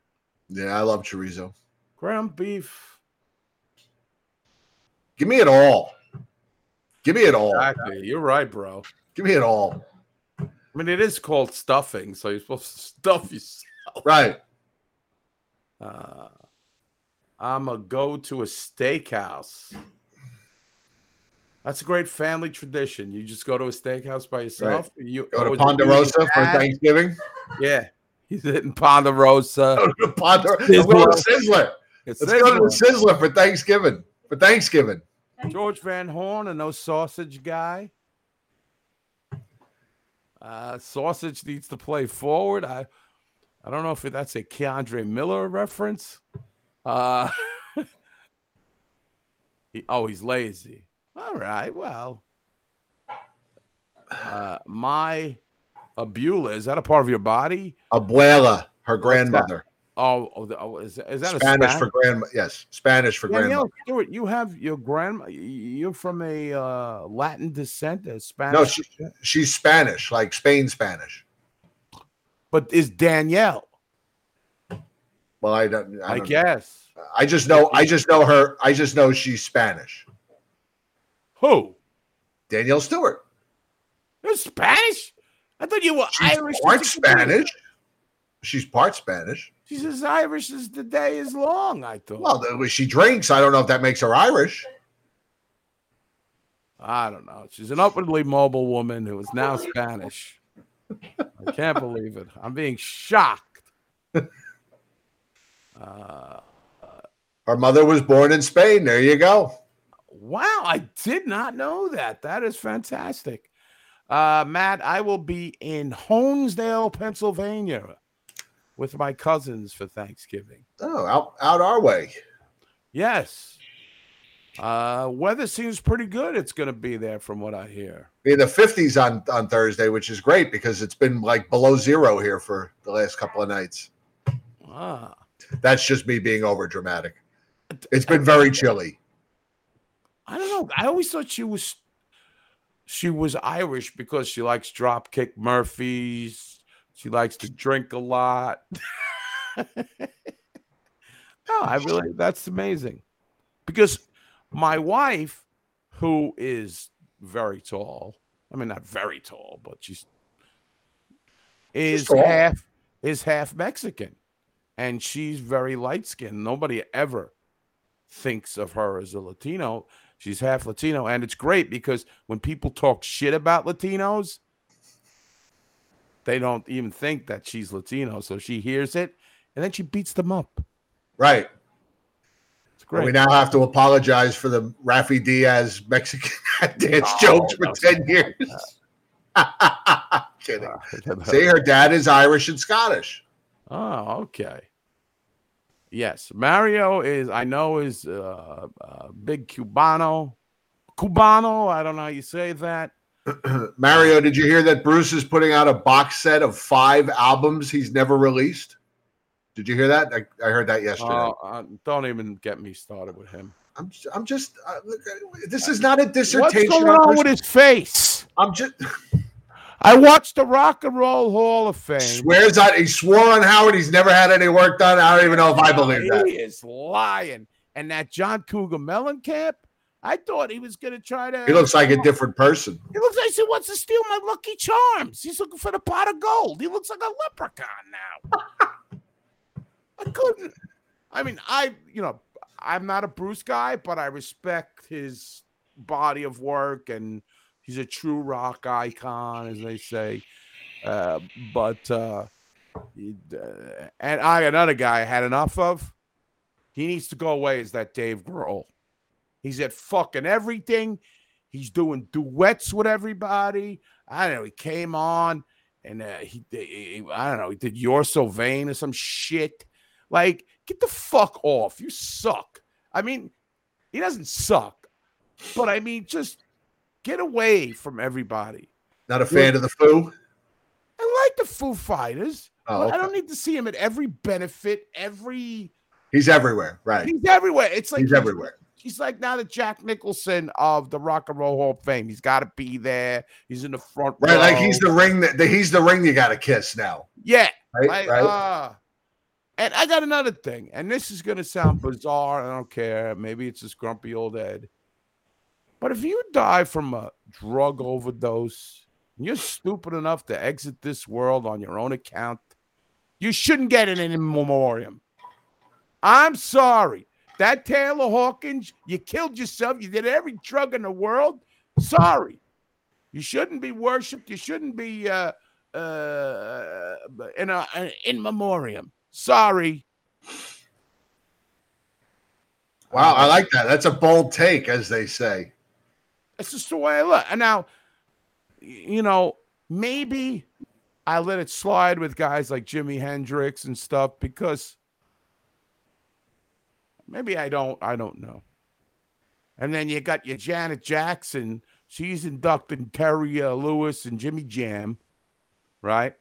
Yeah, I love chorizo. Ground beef. Give me it all. Give me it all. Exactly. You're right, bro. Give me it all. I mean, it is called stuffing, so you're supposed to stuff yourself. Right. Uh, I'm a go to a steakhouse. That's a great family tradition. You just go to a steakhouse by yourself. You Go to is it you and Ponderosa for? Thanksgiving. Yeah, he's hitting Ponderosa. Go to Ponderosa. Let's go to Sizzler. It's Let's go to the Sizzler. Sizzler for Thanksgiving. For Thanksgiving. George Van Horn, a no sausage guy. Uh, sausage needs to play forward. I, I don't know if that's a K'Andre Miller reference. Uh, he- oh, he's lazy. All right, well, uh, my Abula is that a part of your body? Abuela, her grandmother. Oh, oh, oh, is, is that a Spanish Spanish for grandma. Yes, Spanish for grandma. Danielle Stewart, you have your grandma. You're from a uh, Latin descent, a Spanish. No, she, she's Spanish, like Spain Spanish. But is Danielle? Well, I don't. I, I, don't know. guess. I just know. I just know her. I just know she's Spanish. Who? Danielle Stewart. You're Spanish? I thought you were She's Irish. part Spanish. She's part Spanish. She's as Irish as the day is long. I thought. Well, she drinks, I don't know if that makes her Irish. I don't know. She's an upwardly mobile woman who is now Spanish. I can't believe it. I'm being shocked. Uh, Her mother was born in Spain. There you go. wow, I did not know that. That is fantastic. Uh, Matt, I will be in Honesdale, Pennsylvania with my cousins for Thanksgiving. Oh, out out our way. Yes. Uh, weather seems pretty good. It's going to be there from what I hear. In the fifties on on Thursday, which is great because it's been like below zero here for the last couple of nights. Ah. That's just me being over dramatic. It's been very chilly. I don't know. I always thought she was she was Irish because she likes dropkick Murphys. She likes to drink a lot. no, I really that's amazing. Because my wife, who is very tall, I mean not very tall, but she's is tall. half is half Mexican. And she's very light skinned. Nobody ever thinks of her as a Latino. She's half Latino. And it's great because when people talk shit about Latinos, they don't even think that she's Latino. So she hears it and then she beats them up. Right. It's great. We now have to apologize for the Rafi Diaz Mexican dance Oh, jokes for 10 years. Kidding. Uh, See, her dad is Irish and Scottish. Oh, okay. Yes, Mario is. I know is uh, uh, big Cubano, Cubano. I don't know how you say that. Mario, did you hear that Bruce is putting out a box set of five albums he's never released? Did you hear that? I, I heard that yesterday. Oh, uh, don't even get me started with him. I'm, j- I'm just. Uh, look, uh, this is not a What's dissertation. going on on with his face? I'm just. I watched the Rock and Roll Hall of Fame. Swears on. He swore on Howard. He's never had any work done. I don't even know if I believe that. He is lying. And that John Cougar Mellencamp, I thought he was going to try to. He looks like a different person. He looks like he wants to steal my Lucky Charms. He's looking for the pot of gold. He looks like a leprechaun now. I couldn't. I mean, I, you know, I'm not a Bruce guy, but I respect his body of work and he's a true rock icon, as they say. Uh, but, uh, he- uh, and I, another guy I had enough of, he needs to go away, is that Dave Grohl. He's at fucking everything. He's doing duets with everybody. I don't know. He came on and uh, he, he- I don't know. He did "You're So Vain" or some shit. Like, get the fuck off. You suck. I mean, he doesn't suck, but I mean, just get away from everybody. Not a fan of the Foo. I like the Foo Fighters. Oh, but I don't need to see him at every benefit, every. He's everywhere. Right. He's everywhere. It's like He's everywhere. He's like now the Jack Nicholson of the Rock and Roll Hall of Fame. He's got to be there. He's in the front Right. Like he's the ring that the, he's the ring you got to kiss now. yeah. Right, Like, right. uh, and I got another thing, and this is gonna sound bizarre. I don't care. Maybe it's this grumpy old Ed. But if you die from a drug overdose, and you're stupid enough to exit this world on your own account, you shouldn't get it in memoriam. I'm sorry. That Taylor Hawkins, you killed yourself. You did every drug in the world. Sorry. You shouldn't be worshipped. You shouldn't be uh, uh, in a in memoriam. Sorry. Wow, I like that. That's a bold take, as they say. That's just the way I look. And now, you know, maybe I let it slide with guys like Jimi Hendrix and stuff because maybe I don't. I don't know. And then you got your Janet Jackson. She's inducting Terry uh, Lewis and Jimmy Jam, right?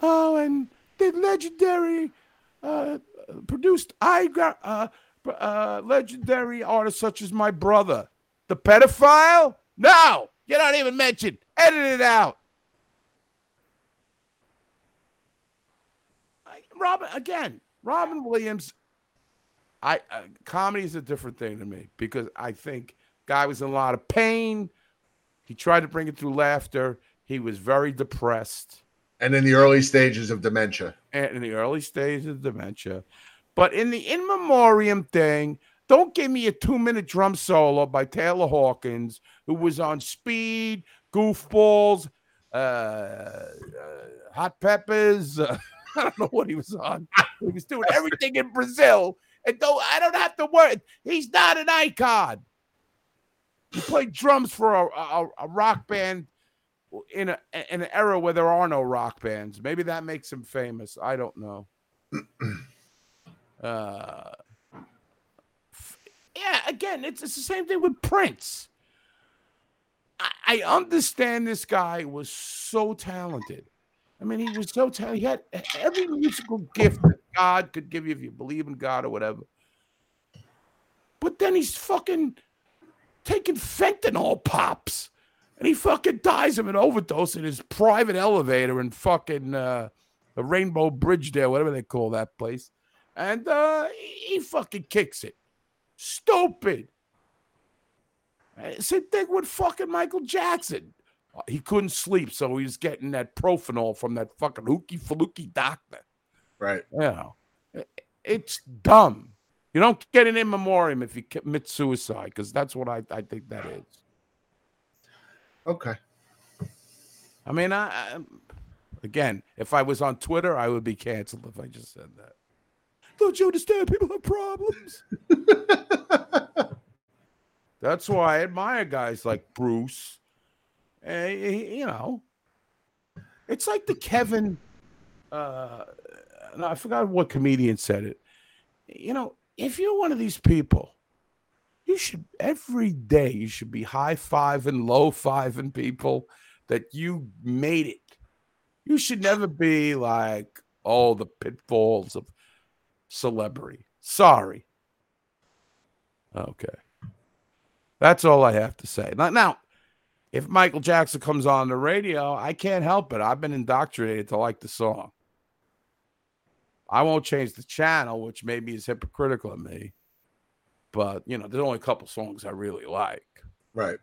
Oh, and the legendary uh, produced I got uh, uh, legendary artists such as my brother, the pedophile. No, you're not even mentioned. Edit it out. Robin again. Robin Williams. I uh, comedy is a different thing to me because I think guy was in a lot of pain. He tried to bring it through laughter. He was very depressed. And in the early stages of dementia. and in the early stages of dementia. But in the in memoriam thing, don't give me a two minute drum solo by Taylor Hawkins, who was on Speed, Goofballs, uh, uh, Hot Peppers. Uh, I don't know what he was on. He was doing everything in Brazil. And don't I don't have to worry. He's not an icon. He played drums for a, a, a rock band in a in an era where there are no rock bands. Maybe that makes him famous. I don't know. uh, f- yeah, again, it's, it's the same thing with Prince. I, I understand this guy was so talented. I mean, he was so talented. He had every musical gift that God could give you if you believe in God or whatever. But then he's fucking taking fentanyl pops and he fucking dies of an overdose in his private elevator in fucking uh, the Rainbow Bridge there, whatever they call that place. And uh, he fucking kicks it. Stupid. Uh, Same thing with fucking Michael Jackson. Uh, He couldn't sleep, so he was getting that propofol from that fucking hooky faluki doctor. Right. You know, it's dumb. You don't get an in memoriam if you commit suicide, because that's what I, I think that is. Okay. I mean, I, I again, if I was on Twitter, I would be canceled if I just said that. Don't you understand? People have problems. That's why I admire guys like Bruce. Eh, you know, it's like the Kevin. Uh, no, I forgot what comedian said it. You know, if you're one of these people, you should every day you should be high fiving, low five fiving people that you made it. You should never be like, oh, the pitfalls of celebrity. Sorry. Okay. That's all I have to say. Now, if Michael Jackson comes on the radio, I can't help it. I've been indoctrinated to like the song. I won't change the channel, which maybe is hypocritical of me. But you know, there's only a couple songs I really like. Right.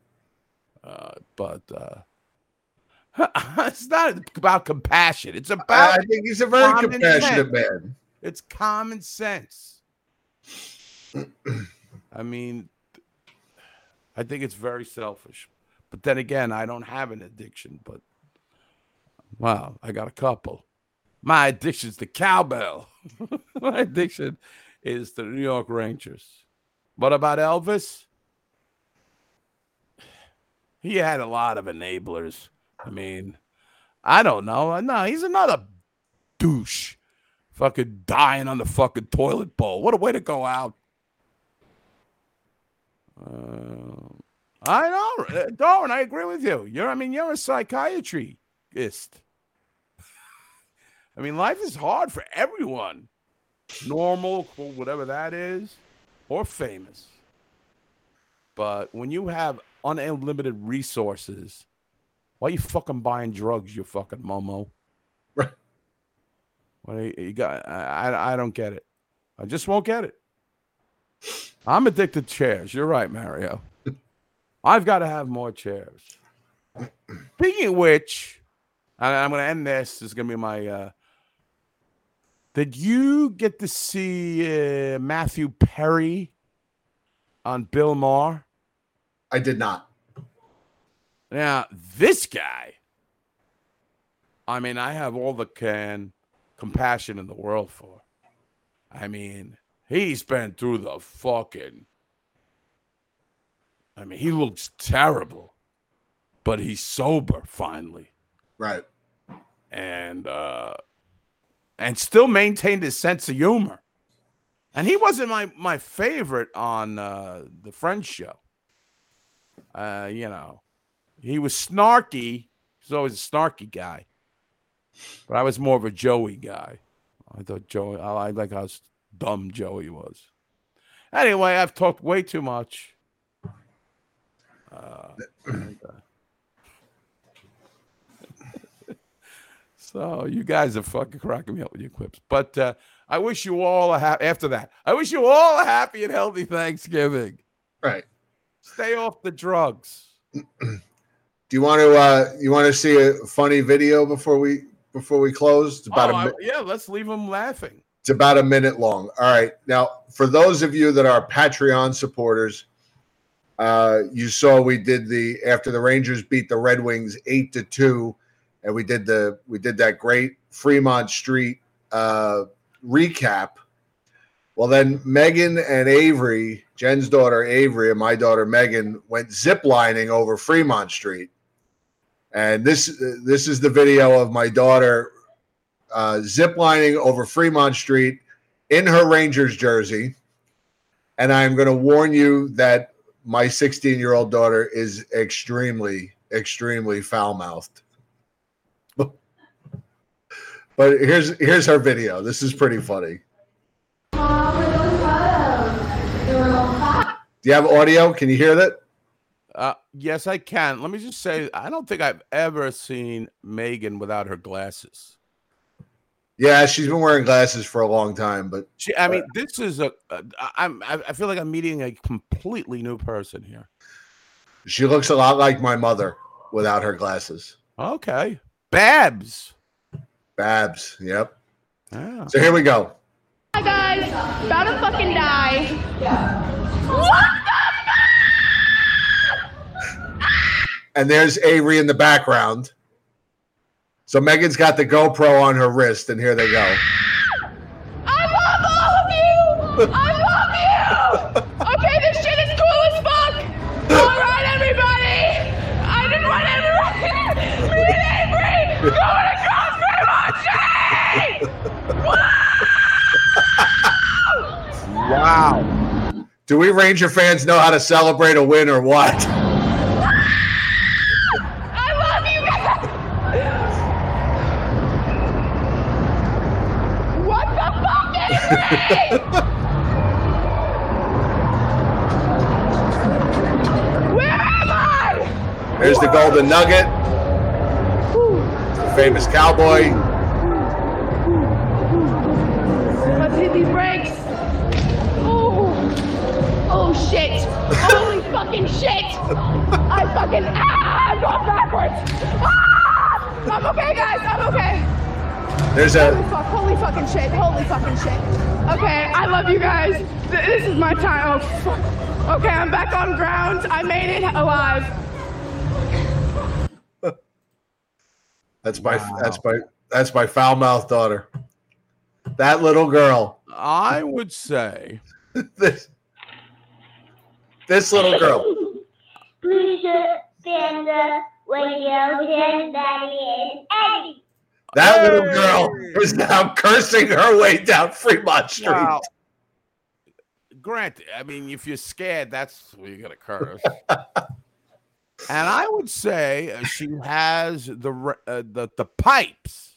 Uh, but uh, it's not about compassion. It's about I think he's a very compassionate sense. man. It's common sense. I mean, I think it's very selfish. But then again, I don't have an addiction, but wow, I got a couple. My addiction's the cowbell. My addiction is the New York Rangers. What about Elvis? He had a lot of enablers. I mean, I don't know. No, he's another douche. Fucking dying on the fucking toilet bowl. What a way to go out. Uh, I know, uh, Darwin. I agree with you. You're, I mean, you're a psychiatrist. I mean, life is hard for everyone. Normal, whatever that is, or famous. But when you have unlimited resources, why you fucking buying drugs, you fucking momo? Right. Well, you, you got. I, I I don't get it. I just won't get it. I'm addicted to chairs. You're right, Mario. I've got to have more chairs. Speaking of which, I, I'm going to end this. This is going to be my. Uh, did you get to see uh, Matthew Perry on Bill Maher? I did not. Now, this guy, I mean, I have all the can compassion in the world for. I mean, he's been through the fucking. I mean, he looks terrible, but he's sober finally. Right. And uh and still maintained his sense of humor. And he wasn't my my favorite on uh the Friends show. Uh, you know, he was snarky. He's always a snarky guy. But I was more of a Joey guy. I thought Joey, I like how dumb Joey was. Anyway, I've talked way too much. Uh, and, so you guys are fucking cracking me up with your clips. But uh, I wish you all a happy after that. I wish you all a happy and healthy Thanksgiving. Right. Stay off the drugs. Do you want to uh you want to see a funny video before we before we close? It's about Oh, a I- mi- yeah, let's leave them laughing. It's about a minute long. All right. Now, for those of you that are Patreon supporters, uh, you saw we did the after the Rangers beat the Red Wings eight to two, and we did the we did that great Fremont Street uh, recap. Well, then Megan and Avery, Jen's daughter Avery and my daughter Megan, went ziplining over Fremont Street, and this this is the video of my daughter uh, ziplining over Fremont Street in her Rangers jersey. And I'm going to warn you that my 16 year old daughter is extremely, extremely foul mouthed. But here's here's her video. This is pretty funny. Do you have audio? Can you hear that? Uh, yes, I can. Let me just say, I don't think I've ever seen Megan without her glasses. Yeah, she's been wearing glasses for a long time, but She, I mean, this is a. a I'm. I I feel like I'm meeting a completely new person here. she looks a lot like my mother without her glasses. Okay, Babs. Babs. Yep. Yeah. So here we go. Hi guys, about to fucking die. What and there's Avery in the background. So Megan's got the GoPro on her wrist, and here they go. I love all of you! I love you! Okay, this shit is cool as fuck! Alright, everybody! I just want everyone me and Avery going across Fremont Street! Wow. Do we Ranger fans know how to celebrate a win or what? I love you guys! What the fuck, Avery? Where am I? There's the Golden Nugget, the famous cowboy. Shit! Holy fucking shit! I fucking ah! I'm going backwards. Ah! I'm okay, guys. I'm okay. There's Holy a fuck! Holy fucking shit! Holy fucking shit! Okay, I love you guys. This is my time. Oh fuck. Okay, I'm back on ground. I made it alive. that's my that's my that's my foul mouthed daughter. That little girl. I would say this this little girl. Lucia, Sandra, Radio, Jen, Daddy, and Eddie. That little girl is now cursing her way down Fremont Street. Wow. Granted, I mean, if you're scared, that's where you're gonna curse. and I would say uh, she has the uh, the the pipes.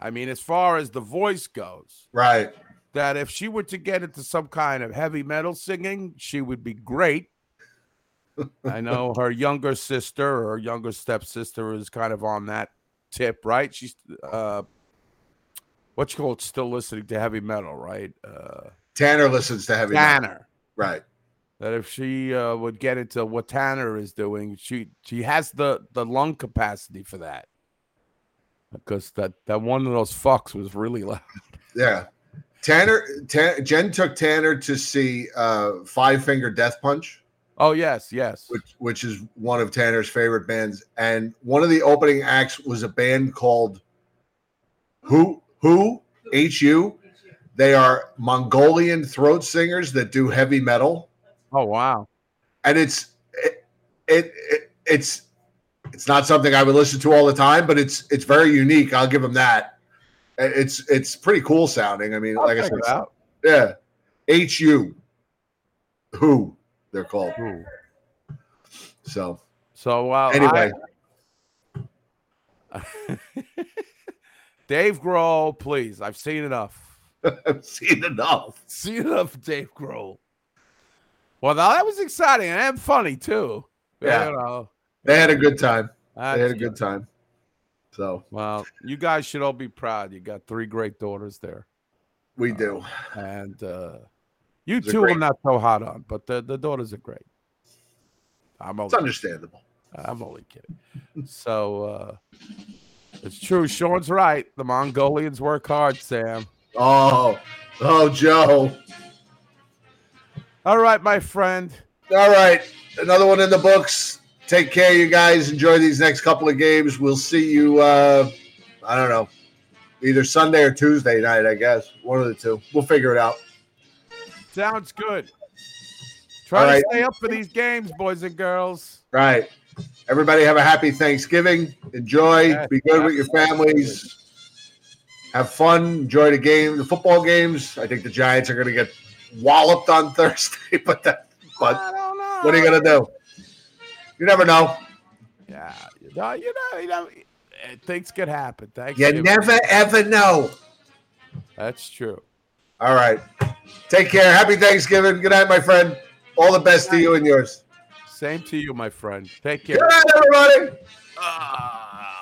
I mean, as far as the voice goes, Right. That if she were to get into some kind of heavy metal singing, she would be great. I know her younger sister or younger stepsister is kind of on that tip, right? She's uh what you call it, still listening to heavy metal, right? Uh Tanner listens to heavy metal. Tanner. Right. That if she uh, would get into what Tanner is doing, she she has the the lung capacity for that. Because that that one of those fucks was really loud. Yeah. Tanner Tan, Jen took Tanner to see uh Five Finger Death Punch. Oh yes, yes. Which which is one of Tanner's favorite bands. And one of the opening acts was a band called Who Who H U. They are Mongolian throat singers that do heavy metal. Oh wow. And it's it, it, it it's it's not something I would listen to all the time, but it's it's very unique. I'll give them that. It's it's pretty cool sounding. I mean, I'll like I said, out. yeah. H U. Who they're called. So So uh, anyway, I- Dave Grohl, please. I've seen enough. I've seen enough. Seen enough, Dave Grohl. Well, that was exciting and funny too. Yeah. You know, they had a good time. They had a That's good time. So well, you guys should all be proud. You got three great daughters there. we do. and uh, you two great. I'm not so hot on, but the, the daughters are great. I'm only, It's understandable. I'm only kidding. so uh, It's true. Sean's right. The Mongolians work hard, Sam. Oh, oh, Joe. All right, my friend. All right, another one in the books. Take care, you guys. Enjoy these next couple of games. We'll see you. Uh, I don't know, either Sunday or Tuesday night. I guess one of the two. We'll figure it out. Sounds good. Try All to right. stay up for these games, boys and girls. Right. Everybody have a happy Thanksgiving. Enjoy. Be good with your families. Have fun. Enjoy the game, the football games. I think the Giants are going to get walloped on Thursday, but that, but what are you going to do? You never know. Yeah, you know, you know, you know, eh, things could happen. Thanks. You You never ever know. That's true. All right. Take care. Happy Thanksgiving. Good night, my friend. All the best to you and yours. Same to you, my friend. Take care. Good night, everybody. Ah.